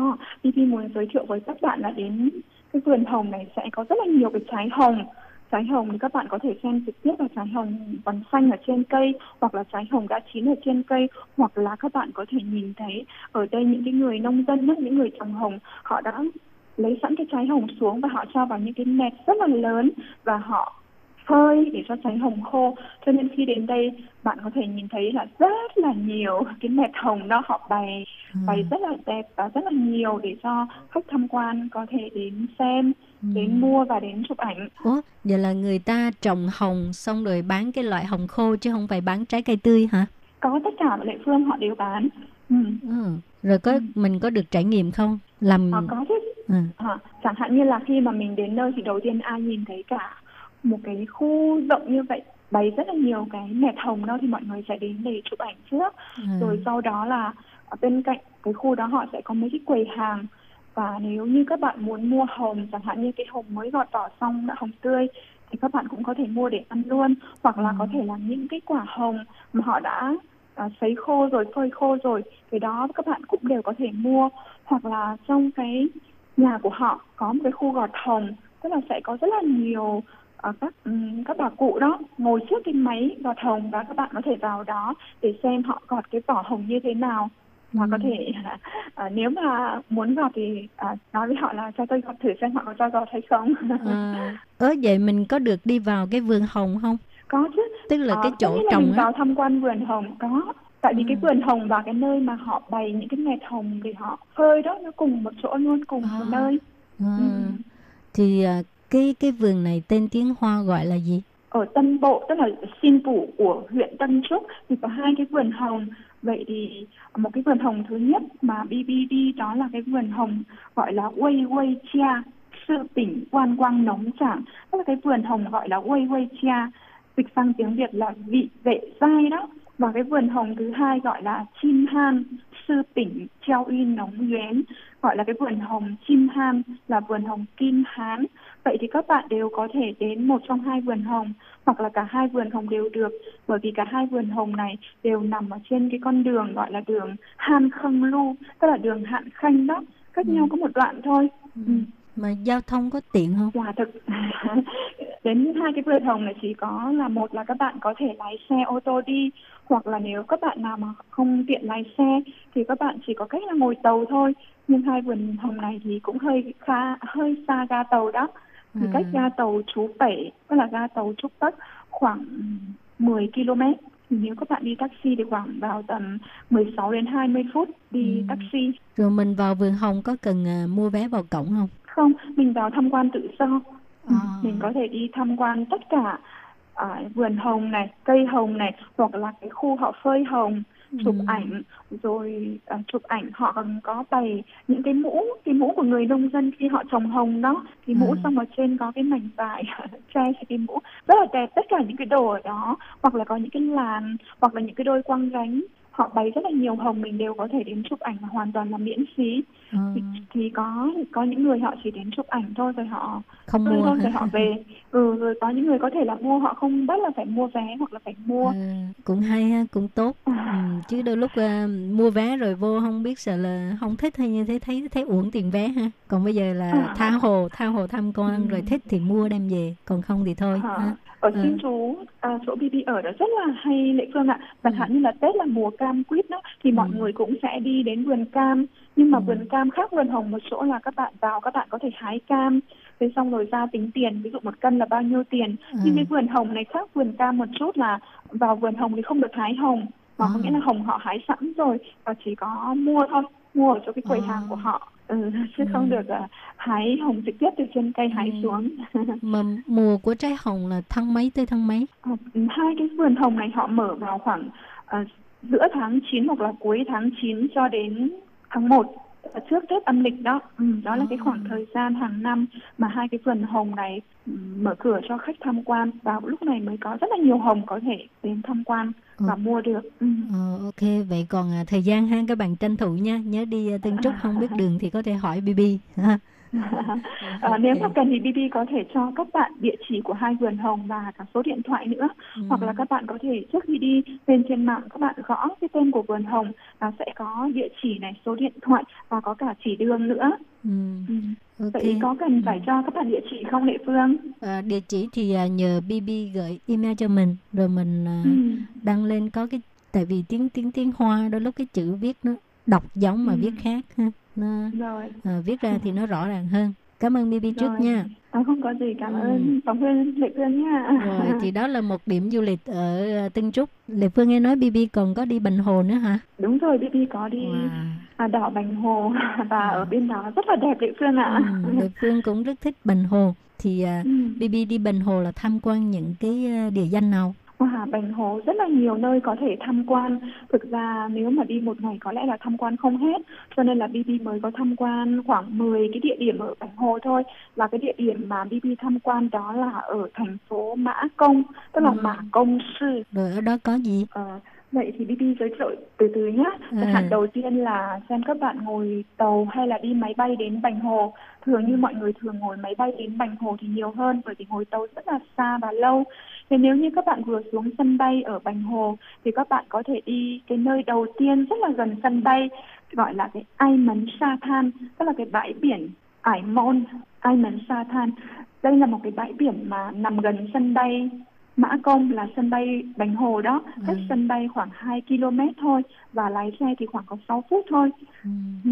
BB muốn giới thiệu với các bạn là đến cái vườn hồng này sẽ có rất là nhiều cái trái hồng. Trái hồng thì các bạn có thể xem trực tiếp là trái hồng còn xanh ở trên cây, hoặc là trái hồng đã chín ở trên cây, hoặc là các bạn có thể nhìn thấy ở đây những cái người nông dân nhất những người trồng hồng, họ đã lấy sẵn cái trái hồng xuống và họ cho vào những cái nẹt rất là lớn và họ phơi để cho trái hồng khô cho nên khi đến đây bạn có thể nhìn thấy là rất là nhiều cái nẹt hồng đó họ bày bày rất là đẹp và rất là nhiều để cho khách tham quan có thể đến xem đến mua và đến chụp ảnh Ủa, vậy là người ta trồng hồng xong rồi bán cái loại hồng khô chứ không phải bán trái cây tươi hả? có tất cả mọi địa phương họ đều bán ừ. Ừ. Rồi có mình có được trải nghiệm không? Làm họ có chứ ừ. À, chẳng hạn như là khi mà mình đến nơi thì đầu tiên ai nhìn thấy cả một cái khu rộng như vậy bày rất là nhiều cái nẹt hồng đó thì mọi người sẽ đến để chụp ảnh trước. Ừ. rồi sau đó là ở bên cạnh cái khu đó họ sẽ có mấy cái quầy hàng. Và nếu như các bạn muốn mua hồng chẳng hạn như cái hồng mới gọt vỏ xong đã hồng tươi thì các bạn cũng có thể mua để ăn luôn. Hoặc là có thể là những cái quả hồng mà họ đã à, sấy khô rồi phơi khô rồi cái đó các bạn cũng đều có thể mua. Hoặc là trong cái nhà của họ có một cái khu gọt hồng tức là sẽ có rất là nhiều ờ, các ừm, các bà cụ đó ngồi trước cái máy gọt hồng và các bạn có thể vào đó để xem họ gọt cái vỏ hồng như thế nào. Và có thể à, nếu mà muốn gọt thì à, nói với họ là cho tôi gọt thử xem họ có cho gọt hay không. À, ớ vậy mình có được đi vào cái vườn hồng không? có chứ. Tức là Ờ, cái tất chỗ là trồng mình vào tham quan vườn hồng có. Tại vì cái Ừ. vườn hồng và cái nơi mà họ bày những cái nẹt hồng để họ phơi đó nó cùng một chỗ luôn cùng một À. nơi. À, Ừ. Thì à, cái cái vườn này tên tiếng Hoa gọi là gì? ở Tân Bộ, tức là xin phủ của huyện Tân Trúc, thì có hai cái vườn hồng. Vậy thì một cái vườn hồng thứ nhất mà BB đi đó là cái vườn hồng gọi là Wei Wei Chia, sư tỉnh quan quang nóng chẳng tức là cái vườn hồng gọi là Wei Wei Chia, dịch sang tiếng Việt là vị vệ giai đó. Và cái vườn hồng thứ hai gọi là chim han, sư tỉnh treo in nóng yến. Gọi là cái vườn hồng chim han là vườn hồng kim hán vậy thì các bạn đều có thể đến một trong hai vườn hồng hoặc là cả hai vườn hồng đều được bởi vì cả hai vườn hồng này đều nằm ở trên cái con đường gọi là đường han khâm lu tức là đường hạn khanh đó cách Ừ. nhau có một đoạn thôi ừ. Mà giao thông có tiện không? Quả thực đến hai cái vườn hồng này chỉ có là một là các bạn có thể lái xe ô tô đi hoặc là nếu các bạn nào mà không tiện lái xe thì các bạn chỉ có cách là ngồi tàu thôi nhưng hai vườn hồng này thì cũng hơi xa hơi xa ga tàu đó thì Ừ. cách ga tàu chú Bảy tức là ga tàu Trúc Bắc khoảng 10 km thì nếu các bạn đi taxi thì khoảng vào tầm 16 đến 20 phút đi Ừ. taxi Rồi mình vào vườn hồng có cần à, mua vé vào cổng không? không mình vào tham quan tự do Ừ, À. mình có thể đi tham quan tất cả à, vườn hồng này cây hồng này hoặc là cái khu họ phơi hồng chụp Ừ. ảnh rồi à, chụp ảnh họ còn có bày những cái mũ cái mũ của người nông dân khi họ trồng hồng đó. Cái mũ Ừ. xong ở trên có cái mảnh vải che cái mũ. Rất là đẹp tất cả những cái đồ ở đó. Hoặc là có những cái làn hoặc là những cái đôi quăng gánh. Họ bày rất là nhiều hồng mình đều có thể đến chụp ảnh hoàn toàn là miễn phí À, thì, thì có có những người họ chỉ đến chụp ảnh thôi rồi họ không mua thôi rồi họ về ừ rồi có những người có thể là mua họ không bắt là phải mua vé hoặc là phải mua À, cũng hay ha, cũng tốt. Ừ, chứ đôi lúc à, mua vé rồi vô không biết sợ là không thích hay như thế thấy thấy uổng tiền vé ha. Còn bây giờ là À. tha hồ tha hồ tham quan Ừ. rồi thích thì mua đem về, còn không thì thôi Ờ, ha. ở Ừ. Thiên à, chỗ BB ở đó rất là hay lệ phương ạ chẳng Ừ. hạn như là Tết là mùa cam quýt đó thì mọi Ừ. người cũng sẽ đi đến vườn cam nhưng mà Ừ. vườn cam khác vườn hồng một chỗ là các bạn vào các bạn có thể hái cam thế xong rồi ra tính tiền ví dụ một cân là bao nhiêu tiền nhưng Ừ. cái vườn hồng này khác vườn cam một chút là vào vườn hồng thì không được hái hồng mà có À. nghĩa là hồng họ hái sẵn rồi và chỉ có mua thôi mua ở chỗ cái quầy À. hàng của họ ừ, chứ Ừ. không được à, hái hồng trực tiếp từ trên cây hái Ừ. xuống Mà mùa của trái hồng là tháng mấy tới tháng mấy? Ờ, hai cái vườn hồng này họ mở vào khoảng ờ, giữa tháng 9 hoặc là cuối tháng 9 cho đến tháng 1 ờ, trước Tết âm lịch đó. Ừ, đó là cái À. khoảng thời gian hàng năm mà hai cái vườn hồng này ừ, mở cửa cho khách tham quan và lúc này mới có rất là nhiều hồng có thể đến tham quan và Ừ. mua được. Ừ. Ờ, ok, vậy còn à, thời gian ha các bạn tranh thủ nha, nhớ đi à, Tân Trúc không biết đường thì có thể hỏi BB Ờ, nếu mà cần thì BB có thể cho các bạn địa chỉ của hai vườn hồng và cả số điện thoại nữa Ừ. hoặc là các bạn có thể trước khi đi lên trên mạng các bạn gõ cái tên của vườn hồng và sẽ có địa chỉ này số điện thoại và có cả chỉ đường nữa Ừ. ừ. Ok. vậy có cần phải cho các bạn địa chỉ không lệ phương À, địa chỉ thì à, nhờ BB gửi email cho mình rồi mình à, ừ. đăng lên có cái tại vì tiếng tiếng tiếng Hoa đôi lúc cái chữ viết nó đọc giống mà Ừ. viết khác ha. Nó rồi à, viết ra thì nó rõ ràng hơn. Cảm ơn BB trước nha. à, không có gì cảm Ừ. ơn phóng viên lệ phương nha Rồi thì đó là một điểm du lịch ở à, Tân Trúc. Lệ Phương nghe nói BB còn có đi Bành Hồ nữa hả? đúng rồi BB có đi Wow. à, đảo Bành Hồ và À. ở bên đó rất là đẹp lệ phương ạ Ừ, Lệ Phương cũng rất thích Bành Hồ. Thì à, Ừ. BB đi Bành Hồ là tham quan những cái à, địa danh nào? Wow, Bành Hồ rất là nhiều nơi có thể tham quan. Thực ra nếu mà đi một ngày có lẽ là tham quan không hết. Cho nên là BB mới có tham quan khoảng 10 cái địa điểm ở Bành Hồ thôi. Và cái địa điểm mà BB tham quan đó là ở thành phố Mã Công, tức là Ừ. Mã Công Sư. Rồi ở đó có gì? Ờ, vậy thì BB giới thiệu từ từ nhé. Ừ. Chẳng hạn đầu tiên là xem các bạn ngồi tàu hay là đi máy bay đến Bành Hồ. Thường như mọi người thường ngồi máy bay đến Bành Hồ thì nhiều hơn bởi vì ngồi tàu rất là xa và lâu. Thế nếu như các bạn vừa xuống sân bay ở Bành Hồ thì các bạn có thể đi cái nơi đầu tiên rất là gần sân bay gọi là cái Ai Mấn Sa Than, tức là cái bãi biển Ải Môn, Ai Mấn Sa Than. Đây là một cái bãi biển mà nằm gần sân bay Mã Công là sân bay Bành Hồ đó, cách Ừ. sân bay khoảng 2 km thôi và lái xe thì khoảng có 6 phút thôi. Ừ. Ừ.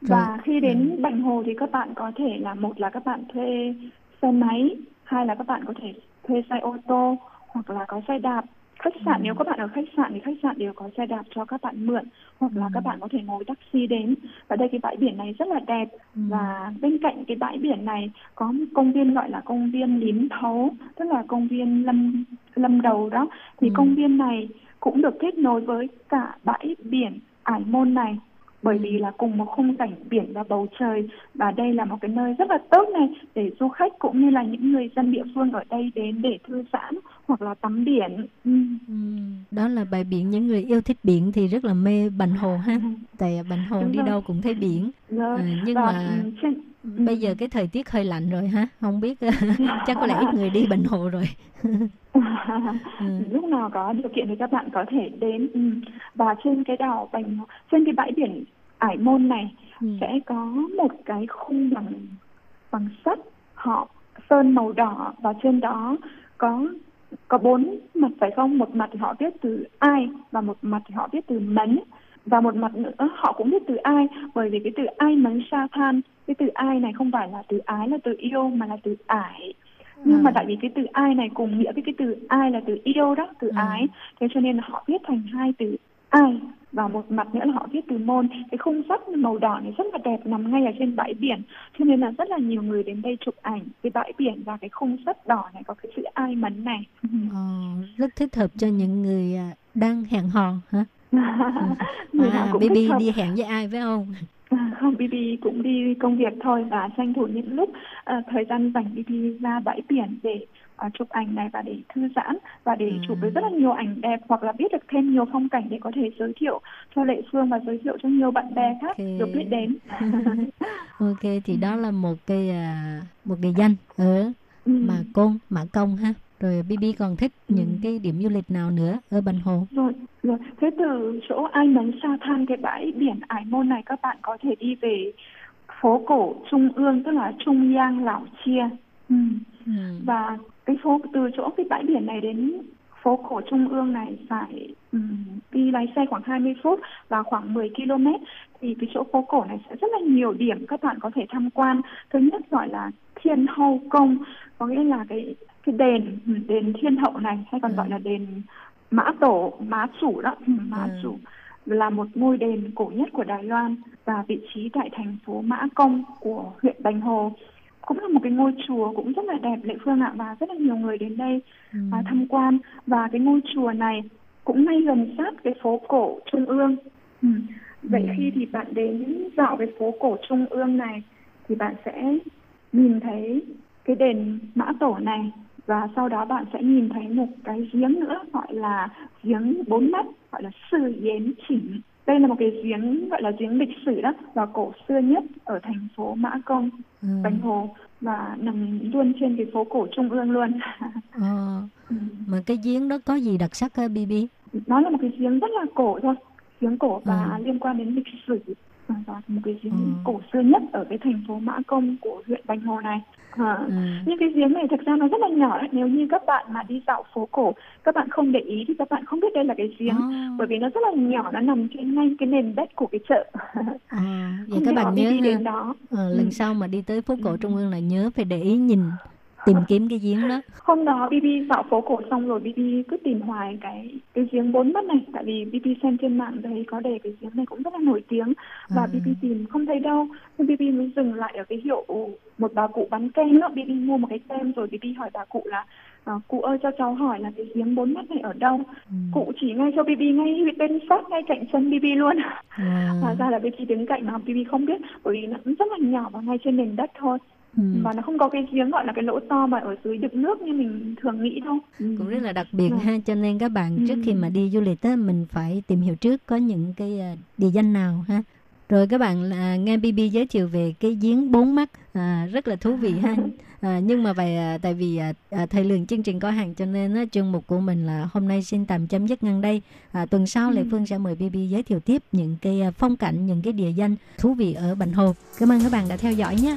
Và Rồi, khi đến Bành Hồ thì các bạn có thể là một là các bạn thuê xe máy, hai là các bạn có thể thuê xe ô tô hoặc là có xe đạp. khách sạn nếu các bạn ở khách sạn thì khách sạn đều có xe đạp cho các bạn mượn hoặc là các bạn có thể ngồi taxi đến. Và đây cái bãi biển này rất là đẹp. Và bên cạnh cái bãi biển này có một công viên gọi là công viên liếm thấu tức là công viên lâm lâm đầu đó. Thì Ừ. công viên này cũng được kết nối với cả bãi biển ải môn này bởi vì là cùng một khung cảnh biển và bầu trời và đây là một cái nơi rất là tốt này để du khách cũng như là những người dân địa phương ở đây đến để thư giãn hoặc là tắm biển. Ừ. Ừ, đó là bãi biển những người yêu thích biển thì rất là mê Bành Hồ ha. Tại Bành Hồ Đúng đi rồi. đâu cũng thấy biển. Rồi. À, nhưng và, mà ừ, trên, bây giờ cái thời tiết hơi lạnh rồi ha. Không biết chắc có lẽ ít người đi Bành Hồ rồi. Ừ. lúc nào có điều kiện thì các bạn có thể đến ừ. và trên cái đảo Bành trên cái bãi biển Ải Môn này Ừ. sẽ có một cái khung bằng bằng sắt họ sơn màu đỏ và trên đó có có bốn mặt phải không một mặt thì họ viết từ ai và một mặt thì họ viết từ mấn và một mặt nữa họ cũng viết từ ai bởi vì cái từ ai mấn sa than cái từ ai này không phải là từ ái là từ yêu mà là từ ải nhưng mà À. tại vì cái từ ai này cùng nghĩa với cái từ ai là từ yêu đó từ À. ái thế cho nên họ viết thành hai từ ai và một mặt nữa là họ viết từ môn cái khung sắt màu đỏ này rất là đẹp nằm ngay ở trên bãi biển cho nên là rất là nhiều người đến đây chụp ảnh cái bãi biển và cái khung sắt đỏ này có cái chữ ai mấn này Ờ, rất thích hợp cho những người à, đang hẹn hò hả? người nào À, thích hợp. đi hẹn với ai phải không? À, không BB cũng đi công việc thôi và tranh thủ những lúc à, thời gian rảnh BB ra bãi biển để à, chụp ảnh này và để thư giãn và để chụp được rất là nhiều ảnh đẹp hoặc là biết được thêm nhiều phong cảnh để có thể giới thiệu cho Lệ Phương và giới thiệu cho nhiều bạn bè khác Ok. được biết đến. Ok thì đó là một cái à, một cái danh ở Ừ. Mã Côn, Mã Công ha. Rồi BB còn thích Ừ. những cái điểm du lịch nào nữa ở Bành Hồ? Rồi, rồi. Thế từ chỗ Ai Mấn Sa Than cái bãi biển Ải Môn này các bạn có thể đi về phố cổ Trung ương tức là Trung Giang Lão Chia. Ừ. Ừ. và cái phố từ chỗ cái bãi biển này đến phố cổ trung ương này phải ừm, đi lái xe khoảng 20 phút và khoảng 10 km thì cái chỗ phố cổ này sẽ rất là nhiều điểm các bạn có thể tham quan thứ nhất gọi là thiên hậu công có nghĩa là cái cái đền đền thiên hậu này hay còn Ừ. gọi là đền mã tổ mã chủ đó ừm, mã Ừ. chủ là một ngôi đền cổ nhất của Đài Loan và vị trí tại thành phố Mã Công của huyện Bành Hồ cũng là một cái ngôi chùa cũng rất là đẹp Lệ Phương ạ và rất là nhiều người đến đây Ừ. à, tham quan và cái ngôi chùa này cũng ngay gần sát cái phố cổ Trung ương. Ừ. Vậy Ừ. khi thì bạn đến dạo cái phố cổ Trung ương này thì bạn sẽ nhìn thấy cái đền Mã Tổ này và sau đó bạn sẽ nhìn thấy một cái giếng nữa gọi là giếng bốn mắt gọi là Sư Yến Chỉnh. Đây là một cái giếng gọi là giếng lịch sử đó và cổ xưa nhất ở thành phố Mã Công, Ừ. Bành Hồ và nằm luôn trên cái phố cổ Trung ương luôn. Ờ, Ừ. mà cái giếng đó có gì đặc sắc hả BB? nó là một cái giếng rất là cổ thôi giếng cổ và Ừ. liên quan đến lịch sử và và một cái giếng Ừ. cổ xưa nhất ở cái thành phố Mã Công của huyện Bành Hồ này à, Ừ. nhưng cái giếng này thực ra nó rất là nhỏ nếu như các bạn mà đi dạo phố cổ các bạn không để ý thì các bạn không biết đây là cái giếng. À. bởi vì nó rất là nhỏ nó nằm trên ngay cái nền đất của cái chợ. À, vậy các bạn nhớ đi đến đó. Ờ, Ừ. lần sau mà đi tới phố cổ Trung ương là nhớ phải để ý nhìn tìm kiếm cái giếng đó. Hôm đó BB dạo phố cổ xong rồi BB cứ tìm hoài cái cái giếng bốn mắt này tại vì BB xem trên mạng thấy có đề cái giếng này cũng rất là nổi tiếng và À. BB tìm không thấy đâu nên BB mới dừng lại ở cái hiệu một bà cụ bán kem đó BB mua một cái kem rồi BB hỏi bà cụ là "À, cụ ơi cho cháu hỏi là cái giếng bốn mắt này ở đâu Ừ. cụ chỉ ngay cho BB ngay bên sát ngay cạnh chân BB luôn À. hóa ra là BB đứng cạnh mà BB không biết bởi vì nó cũng rất là nhỏ và ngay trên nền đất thôi Ừ. và nó không có cái giếng gọi là cái lỗ to mà ở dưới đựng nước như mình thường nghĩ đâu Ừ. cũng rất là đặc biệt Ừ. ha cho nên các bạn trước khi Ừ. mà đi du lịch á mình phải tìm hiểu trước có những cái à, địa danh nào ha rồi các bạn là nghe BB giới thiệu về cái giếng bốn mắt à, rất là thú vị ha à, nhưng mà vậy à, tại vì à, à, thời lượng chương trình có hạn cho nên á, chương mục của mình là hôm nay xin tạm chấm dứt ngang đây à, tuần sau Lệ Ừ. Phương sẽ mời BB giới thiệu tiếp những cái à, phong cảnh những cái địa danh thú vị ở Bành Hồ cảm ơn các bạn đã theo dõi nhé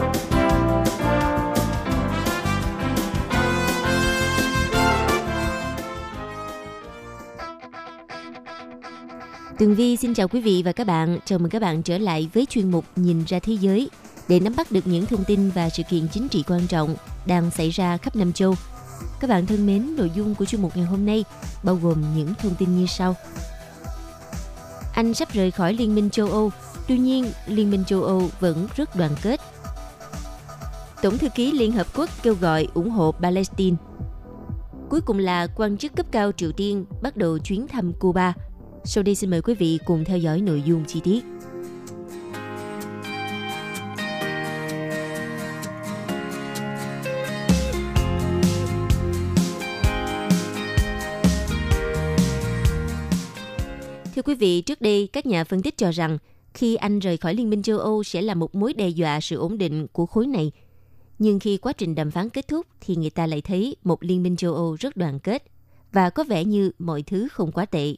Tường Vi xin chào quý vị và các bạn. Chào mừng các bạn trở lại với chuyên mục Nhìn ra thế giới để nắm bắt được những thông tin và sự kiện chính trị quan trọng đang xảy ra khắp năm châu. Các bạn thân mến, nội dung của chuyên mục ngày hôm nay bao gồm những thông tin như sau. Anh sắp rời khỏi Liên minh châu Âu, tuy nhiên Liên minh châu Âu vẫn rất đoàn kết. Tổng thư ký Liên Hợp Quốc kêu gọi ủng hộ Palestine. Cuối cùng là quan chức cấp cao Triều Tiên bắt đầu chuyến thăm Cuba – sau đây xin mời quý vị cùng theo dõi nội dung chi tiết. Thưa quý vị, trước đây các nhà phân tích cho rằng khi Anh rời khỏi Liên minh châu Âu sẽ là một mối đe dọa sự ổn định của khối này. Nhưng khi quá trình đàm phán kết thúc thì người ta lại thấy một Liên minh châu Âu rất đoàn kết và có vẻ như mọi thứ không quá tệ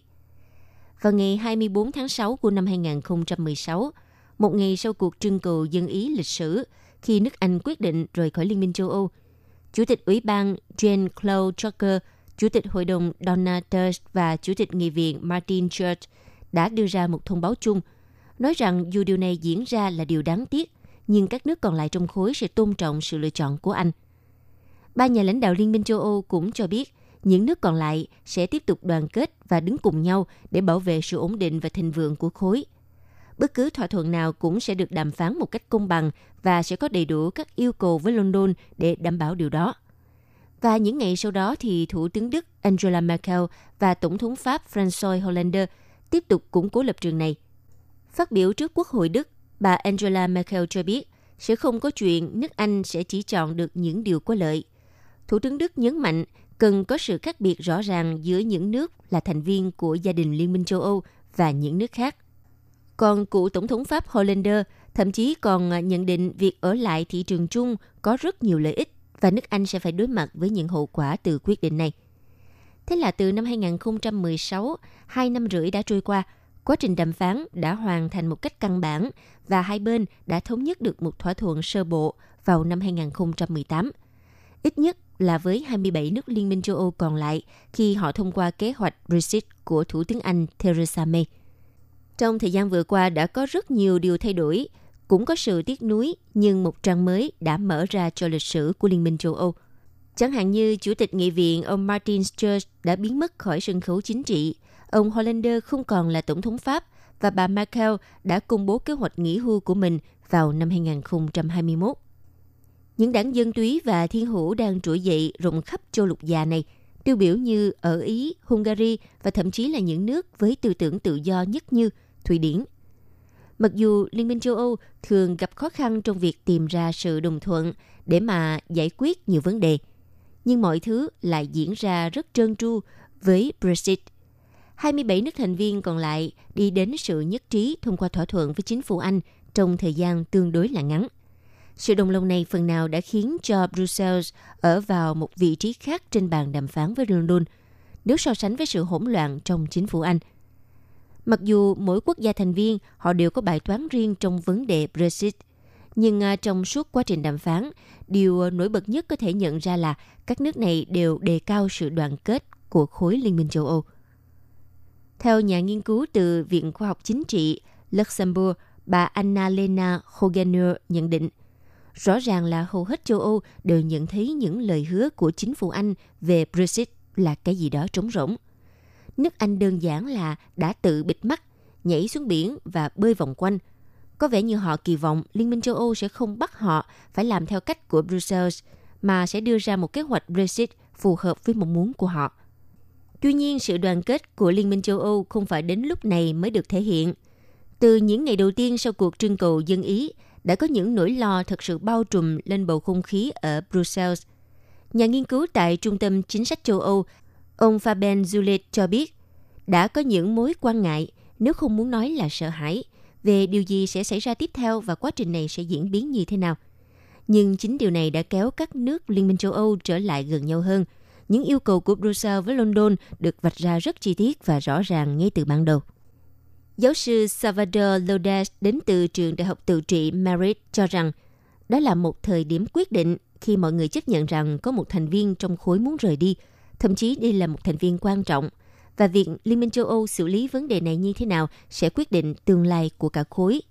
vào ngày 24 tháng 6 của năm 2016, một ngày sau cuộc trưng cầu dân ý lịch sử khi nước Anh quyết định rời khỏi Liên minh châu Âu. Chủ tịch Ủy ban Jean-Claude Juncker, Chủ tịch Hội đồng Donald Tusk và Chủ tịch Nghị viện Martin Schulz đã đưa ra một thông báo chung, nói rằng dù điều này diễn ra là điều đáng tiếc, nhưng các nước còn lại trong khối sẽ tôn trọng sự lựa chọn của Anh. Ba nhà lãnh đạo Liên minh châu Âu cũng cho biết những nước còn lại sẽ tiếp tục đoàn kết và đứng cùng nhau để bảo vệ sự ổn định và thịnh vượng của khối. Bất cứ thỏa thuận nào cũng sẽ được đàm phán một cách công bằng và sẽ có đầy đủ các yêu cầu với London để đảm bảo điều đó. Và những ngày sau đó thì Thủ tướng Đức Angela Merkel và Tổng thống Pháp François Hollande tiếp tục củng cố lập trường này. Phát biểu trước Quốc hội Đức, bà Angela Merkel cho biết sẽ không có chuyện nước Anh sẽ chỉ chọn được những điều có lợi. Thủ tướng Đức nhấn mạnh cần có sự khác biệt rõ ràng giữa những nước là thành viên của gia đình Liên minh châu Âu và những nước khác. Còn cựu Tổng thống Pháp Hollander thậm chí còn à, nhận định việc ở lại thị trường chung có rất nhiều lợi ích và nước Anh sẽ phải đối mặt với những hậu quả từ quyết định này. Thế là từ năm 2016, hai năm rưỡi đã trôi qua, quá trình đàm phán đã hoàn thành một cách căn bản và hai bên đã thống nhất được một thỏa thuận sơ bộ vào năm 2018. Ít nhất là với 27 nước Liên minh châu Âu còn lại khi họ thông qua kế hoạch Brexit của Thủ tướng Anh Theresa May. Trong thời gian vừa qua đã có rất nhiều điều thay đổi, cũng có sự tiếc nuối, nhưng một trang mới đã mở ra cho lịch sử của Liên minh châu Âu. Chẳng hạn như Chủ tịch Nghị viện ông Martin Schulz đã biến mất khỏi sân khấu chính trị, ông Hollander không còn là Tổng thống Pháp và bà Merkel đã công bố kế hoạch nghỉ hưu của mình vào năm 2021. Những đảng dân túy và thiên hữu đang trỗi dậy rộng khắp châu lục già này, tiêu biểu như ở Ý, Hungary và thậm chí là những nước với tư tưởng tự do nhất như Thụy Điển. Mặc dù Liên minh châu Âu thường gặp khó khăn trong việc tìm ra sự đồng thuận để mà giải quyết nhiều vấn đề, nhưng mọi thứ lại diễn ra rất trơn tru với Brexit. 27 nước thành viên còn lại đi đến sự nhất trí thông qua thỏa thuận với chính phủ Anh trong thời gian tương đối là ngắn – sự đồng lòng này phần nào đã khiến cho Brussels ở vào một vị trí khác trên bàn đàm phán với London nếu so sánh với sự hỗn loạn trong chính phủ Anh. Mặc dù mỗi quốc gia thành viên họ đều có bài toán riêng trong vấn đề Brexit, nhưng à, trong suốt quá trình đàm phán, điều à, nổi bật nhất có thể nhận ra là các nước này đều đề cao sự đoàn kết của khối Liên minh châu Âu. Theo nhà nghiên cứu từ Viện Khoa học Chính trị Luxembourg, bà Anna-Lena Hogener nhận định – Rõ ràng là hầu hết châu Âu đều nhận thấy những lời hứa của chính phủ Anh về Brexit là cái gì đó trống rỗng. Nước Anh đơn giản là đã tự bịt mắt, nhảy xuống biển và bơi vòng quanh. Có vẻ như họ kỳ vọng Liên minh châu Âu sẽ không bắt họ phải làm theo cách của Brussels, mà sẽ đưa ra một kế hoạch Brexit phù hợp với mong muốn của họ. Tuy nhiên, sự đoàn kết của Liên minh châu Âu không phải đến lúc này mới được thể hiện. Từ những ngày đầu tiên sau cuộc trưng cầu dân Ý, đã có những nỗi lo thật sự bao trùm lên bầu không khí ở Brussels. Nhà nghiên cứu tại Trung tâm Chính sách châu Âu Ông Fabian Zulet cho biết, đã có những mối quan ngại, nếu không muốn nói là sợ hãi, về điều gì sẽ xảy ra tiếp theo và quá trình này sẽ diễn biến như thế nào. Nhưng chính điều này đã kéo các nước Liên minh châu Âu trở lại gần nhau hơn. Những yêu cầu của Brussels với London được vạch ra rất chi tiết và rõ ràng ngay từ ban đầu. Giáo sư Salvador Lodes đến từ trường đại học tự trị Merit cho rằng đó là một thời điểm quyết định khi mọi người chấp nhận rằng có một thành viên trong khối muốn rời đi, thậm chí đây là một thành viên quan trọng – và việc Liên minh châu Âu xử lý vấn đề này như thế nào sẽ quyết định tương lai của cả khối.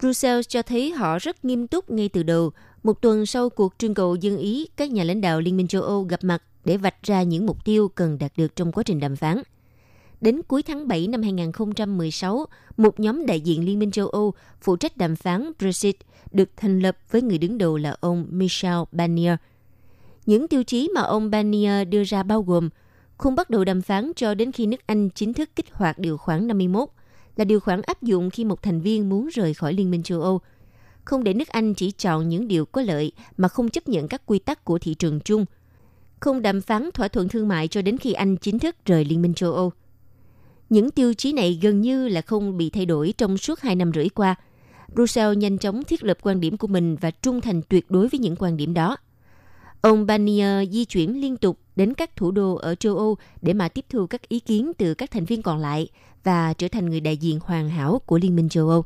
Brussels cho thấy họ rất nghiêm túc ngay từ đầu. Một tuần sau cuộc trưng cầu dân Ý, các nhà lãnh đạo Liên minh châu Âu gặp mặt để vạch ra những mục tiêu cần đạt được trong quá trình đàm phán. Đến cuối tháng 7 năm 2016, một nhóm đại diện Liên minh châu Âu phụ trách đàm phán Brexit được thành lập với người đứng đầu là ông Michel Barnier. Những tiêu chí mà ông Barnier đưa ra bao gồm không bắt đầu đàm phán cho đến khi nước Anh chính thức kích hoạt điều khoản 51, là điều khoản áp dụng khi một thành viên muốn rời khỏi Liên minh châu Âu. Không để nước Anh chỉ chọn những điều có lợi mà không chấp nhận các quy tắc của thị trường chung. Không đàm phán thỏa thuận thương mại cho đến khi Anh chính thức rời Liên minh châu Âu. Những tiêu chí này gần như là không bị thay đổi trong suốt hai năm rưỡi qua. Brussels nhanh chóng thiết lập quan điểm của mình và trung thành tuyệt đối với những quan điểm đó – Ông Barnier di chuyển liên tục đến các thủ đô ở châu Âu để mà tiếp thu các ý kiến từ các thành viên còn lại và trở thành người đại diện hoàn hảo của Liên minh châu Âu.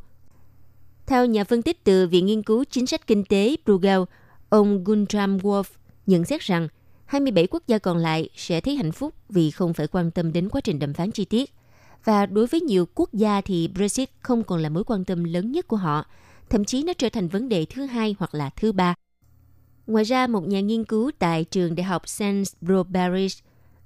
Theo nhà phân tích từ Viện Nghiên cứu Chính sách Kinh tế Bruegel, ông Guntram Wolf nhận xét rằng 27 quốc gia còn lại sẽ thấy hạnh phúc vì không phải quan tâm đến quá trình đàm phán chi tiết. Và đối với nhiều quốc gia thì Brexit không còn là mối quan tâm lớn nhất của họ, thậm chí nó trở thành vấn đề thứ hai hoặc là thứ ba Ngoài ra, một nhà nghiên cứu tại trường đại học Sainsbury,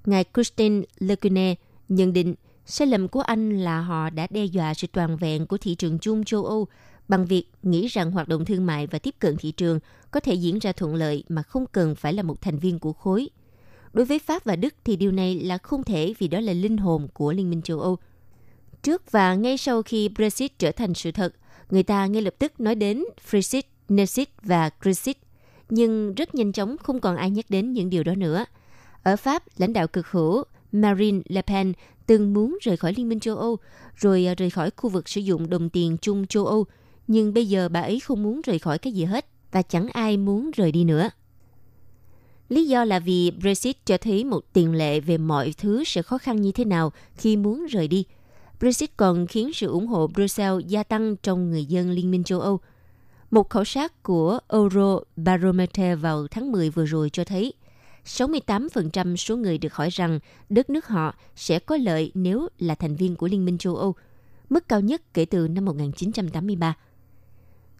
ngài Christine Lecune nhận định sai lầm của Anh là họ đã đe dọa sự toàn vẹn của thị trường chung châu Âu bằng việc nghĩ rằng hoạt động thương mại và tiếp cận thị trường có thể diễn ra thuận lợi mà không cần phải là một thành viên của khối. Đối với Pháp và Đức thì điều này là không thể vì đó là linh hồn của Liên minh châu Âu. Trước và ngay sau khi Brexit trở thành sự thật, người ta ngay lập tức nói đến Frexit, Nexit và Grexit – nhưng rất nhanh chóng không còn ai nhắc đến những điều đó nữa. Ở Pháp, lãnh đạo cực hữu Marine Le Pen từng muốn rời khỏi Liên minh châu Âu, rồi à, rời khỏi khu vực sử dụng đồng tiền chung châu Âu, nhưng bây giờ bà ấy không muốn rời khỏi cái gì hết và chẳng ai muốn rời đi nữa. Lý do là vì Brexit cho thấy một tiền lệ về mọi thứ sẽ khó khăn như thế nào khi muốn rời đi. Brexit còn khiến sự ủng hộ Brussels gia tăng trong người dân Liên minh châu Âu – một khảo sát của Eurobarometer vào tháng 10 vừa rồi cho thấy 68% số người được hỏi rằng đất nước họ sẽ có lợi nếu là thành viên của Liên minh châu Âu, mức cao nhất kể từ năm 1983.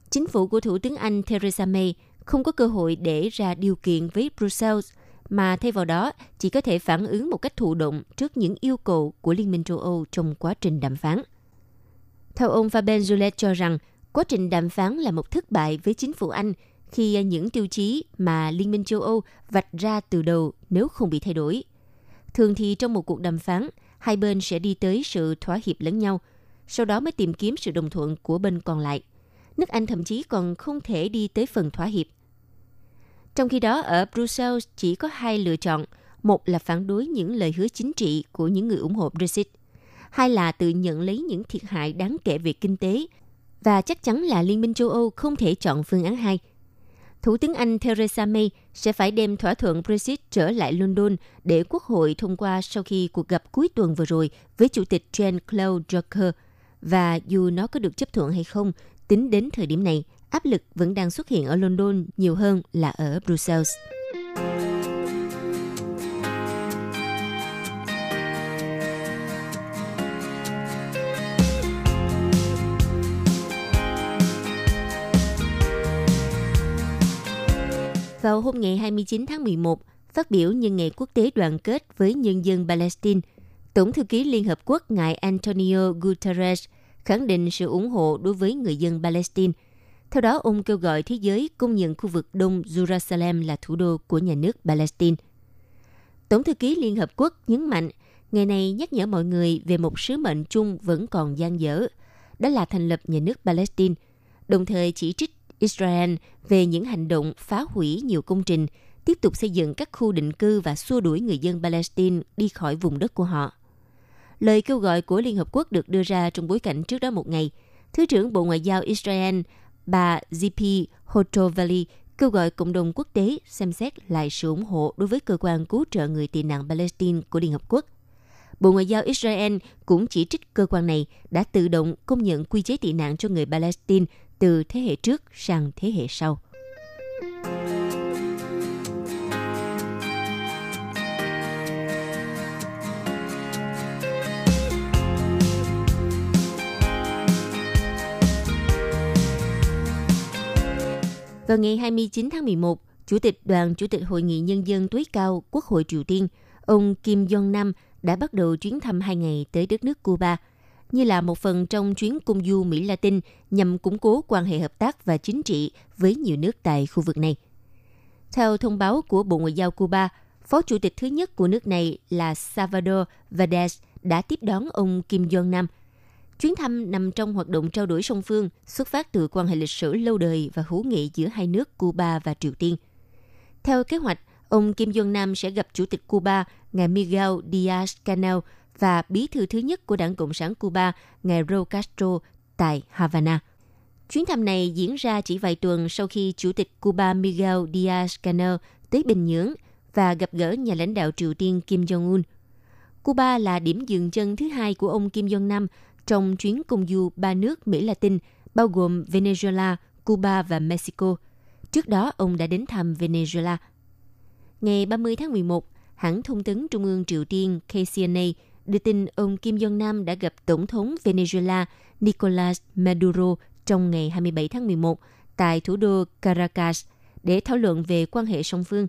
Chính phủ của Thủ tướng Anh Theresa May không có cơ hội để ra điều kiện với Brussels, mà thay vào đó chỉ có thể phản ứng một cách thụ động trước những yêu cầu của Liên minh châu Âu trong quá trình đàm phán. Theo ông Fabian Zulet cho rằng, Quá trình đàm phán là một thất bại với chính phủ Anh khi những tiêu chí mà Liên minh châu Âu vạch ra từ đầu nếu không bị thay đổi. Thường thì trong một cuộc đàm phán, hai bên sẽ đi tới sự thỏa hiệp lẫn nhau, sau đó mới tìm kiếm sự đồng thuận của bên còn lại. Nước Anh thậm chí còn không thể đi tới phần thỏa hiệp. Trong khi đó, ở Brussels chỉ có hai lựa chọn. Một là phản đối những lời hứa chính trị của những người ủng hộ Brexit. Hai là tự nhận lấy những thiệt hại đáng kể về kinh tế và chắc chắn là Liên minh châu Âu không thể chọn phương án hai Thủ tướng Anh Theresa May sẽ phải đem thỏa thuận Brexit trở lại London để Quốc hội thông qua sau khi cuộc gặp cuối tuần vừa rồi với Chủ tịch Jean-Claude Juncker. Và dù nó có được chấp thuận hay không, tính đến thời điểm này, áp lực vẫn đang xuất hiện ở London nhiều hơn là ở Brussels. Vào hôm ngày 29 tháng 11, phát biểu nhân ngày quốc tế đoàn kết với nhân dân Palestine, Tổng thư ký Liên Hợp Quốc ngài Antonio Guterres khẳng định sự ủng hộ đối với người dân Palestine. Theo đó, ông kêu gọi thế giới công nhận khu vực Đông Jerusalem là thủ đô của nhà nước Palestine. Tổng thư ký Liên Hợp Quốc nhấn mạnh, ngày này nhắc nhở mọi người về một sứ mệnh chung vẫn còn gian dở, đó là thành lập nhà nước Palestine, đồng thời chỉ trích Israel về những hành động phá hủy nhiều công trình, tiếp tục xây dựng các khu định cư và xua đuổi người dân Palestine đi khỏi vùng đất của họ. Lời kêu gọi của Liên Hợp Quốc được đưa ra trong bối cảnh trước đó một ngày, Thứ trưởng Bộ Ngoại giao Israel bà GP Hotovali kêu gọi cộng đồng quốc tế xem xét lại sự ủng hộ đối với cơ quan cứu trợ người tị nạn Palestine của Liên Hợp Quốc. Bộ Ngoại giao Israel cũng chỉ trích cơ quan này đã tự động công nhận quy chế tị nạn cho người Palestine từ thế hệ trước sang thế hệ sau. Vào ngày 29 tháng 11, Chủ tịch Đoàn Chủ tịch Hội nghị Nhân dân tối cao Quốc hội Triều Tiên, ông Kim Jong-nam đã bắt đầu chuyến thăm hai ngày tới đất nước Cuba, như là một phần trong chuyến công du Mỹ Latin nhằm củng cố quan hệ hợp tác và chính trị với nhiều nước tại khu vực này. Theo thông báo của Bộ Ngoại giao Cuba, Phó Chủ tịch thứ nhất của nước này là Salvador Valdez đã tiếp đón ông Kim Jong-nam – Chuyến thăm nằm trong hoạt động trao đổi song phương, xuất phát từ quan hệ lịch sử lâu đời và hữu nghị giữa hai nước Cuba và Triều Tiên. Theo kế hoạch, ông Kim Jong Nam sẽ gặp Chủ tịch Cuba, ngài Miguel Diaz-Canel và bí thư thứ nhất của Đảng Cộng sản Cuba, ngài Raúl Castro tại Havana. Chuyến thăm này diễn ra chỉ vài tuần sau khi Chủ tịch Cuba Miguel Diaz-Canel tới Bình Nhưỡng và gặp gỡ nhà lãnh đạo Triều Tiên Kim Jong-un. Cuba là điểm dừng chân thứ hai của ông Kim Jong Nam trong chuyến công du ba nước Mỹ Latin, bao gồm Venezuela, Cuba và Mexico. Trước đó, ông đã đến thăm Venezuela. Ngày 30 tháng 11, hãng thông tấn Trung ương Triều Tiên KCNA đưa tin ông Kim Jong-nam đã gặp Tổng thống Venezuela Nicolas Maduro trong ngày 27 tháng 11 tại thủ đô Caracas để thảo luận về quan hệ song phương.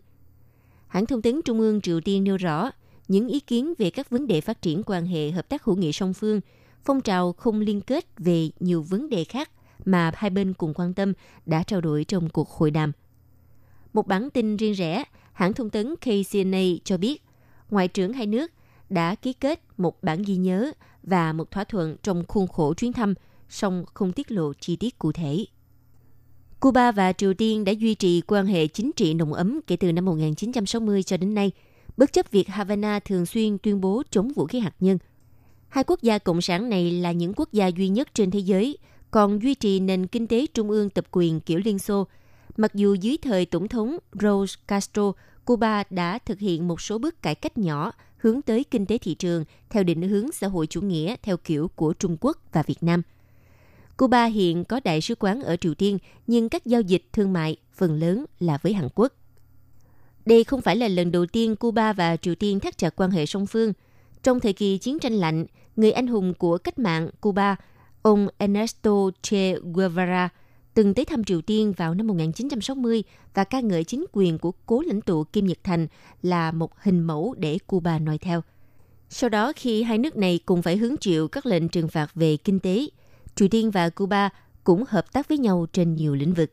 Hãng thông tấn Trung ương Triều Tiên nêu rõ những ý kiến về các vấn đề phát triển quan hệ hợp tác hữu nghị song phương – phong trào không liên kết về nhiều vấn đề khác mà hai bên cùng quan tâm đã trao đổi trong cuộc hội đàm. Một bản tin riêng rẽ, hãng thông tấn KCNA cho biết, ngoại trưởng hai nước đã ký kết một bản ghi nhớ và một thỏa thuận trong khuôn khổ chuyến thăm, song không tiết lộ chi tiết cụ thể. Cuba và Triều Tiên đã duy trì quan hệ chính trị nồng ấm kể từ năm 1960 cho đến nay, bất chấp việc Havana thường xuyên tuyên bố chống vũ khí hạt nhân – Hai quốc gia cộng sản này là những quốc gia duy nhất trên thế giới còn duy trì nền kinh tế trung ương tập quyền kiểu Liên Xô. Mặc dù dưới thời Tổng thống Raúl Castro, Cuba đã thực hiện một số bước cải cách nhỏ hướng tới kinh tế thị trường theo định hướng xã hội chủ nghĩa theo kiểu của Trung Quốc và Việt Nam. Cuba hiện có đại sứ quán ở Triều Tiên, nhưng các giao dịch thương mại phần lớn là với Hàn Quốc. Đây không phải là lần đầu tiên Cuba và Triều Tiên thắt chặt quan hệ song phương. Trong thời kỳ chiến tranh lạnh, người anh hùng của cách mạng Cuba, ông Ernesto Che Guevara, từng tới thăm Triều Tiên vào năm 1960 và ca ngợi chính quyền của cố lãnh tụ Kim Nhật Thành là một hình mẫu để Cuba noi theo. Sau đó, khi hai nước này cùng phải hứng chịu các lệnh trừng phạt về kinh tế, Triều Tiên và Cuba cũng hợp tác với nhau trên nhiều lĩnh vực.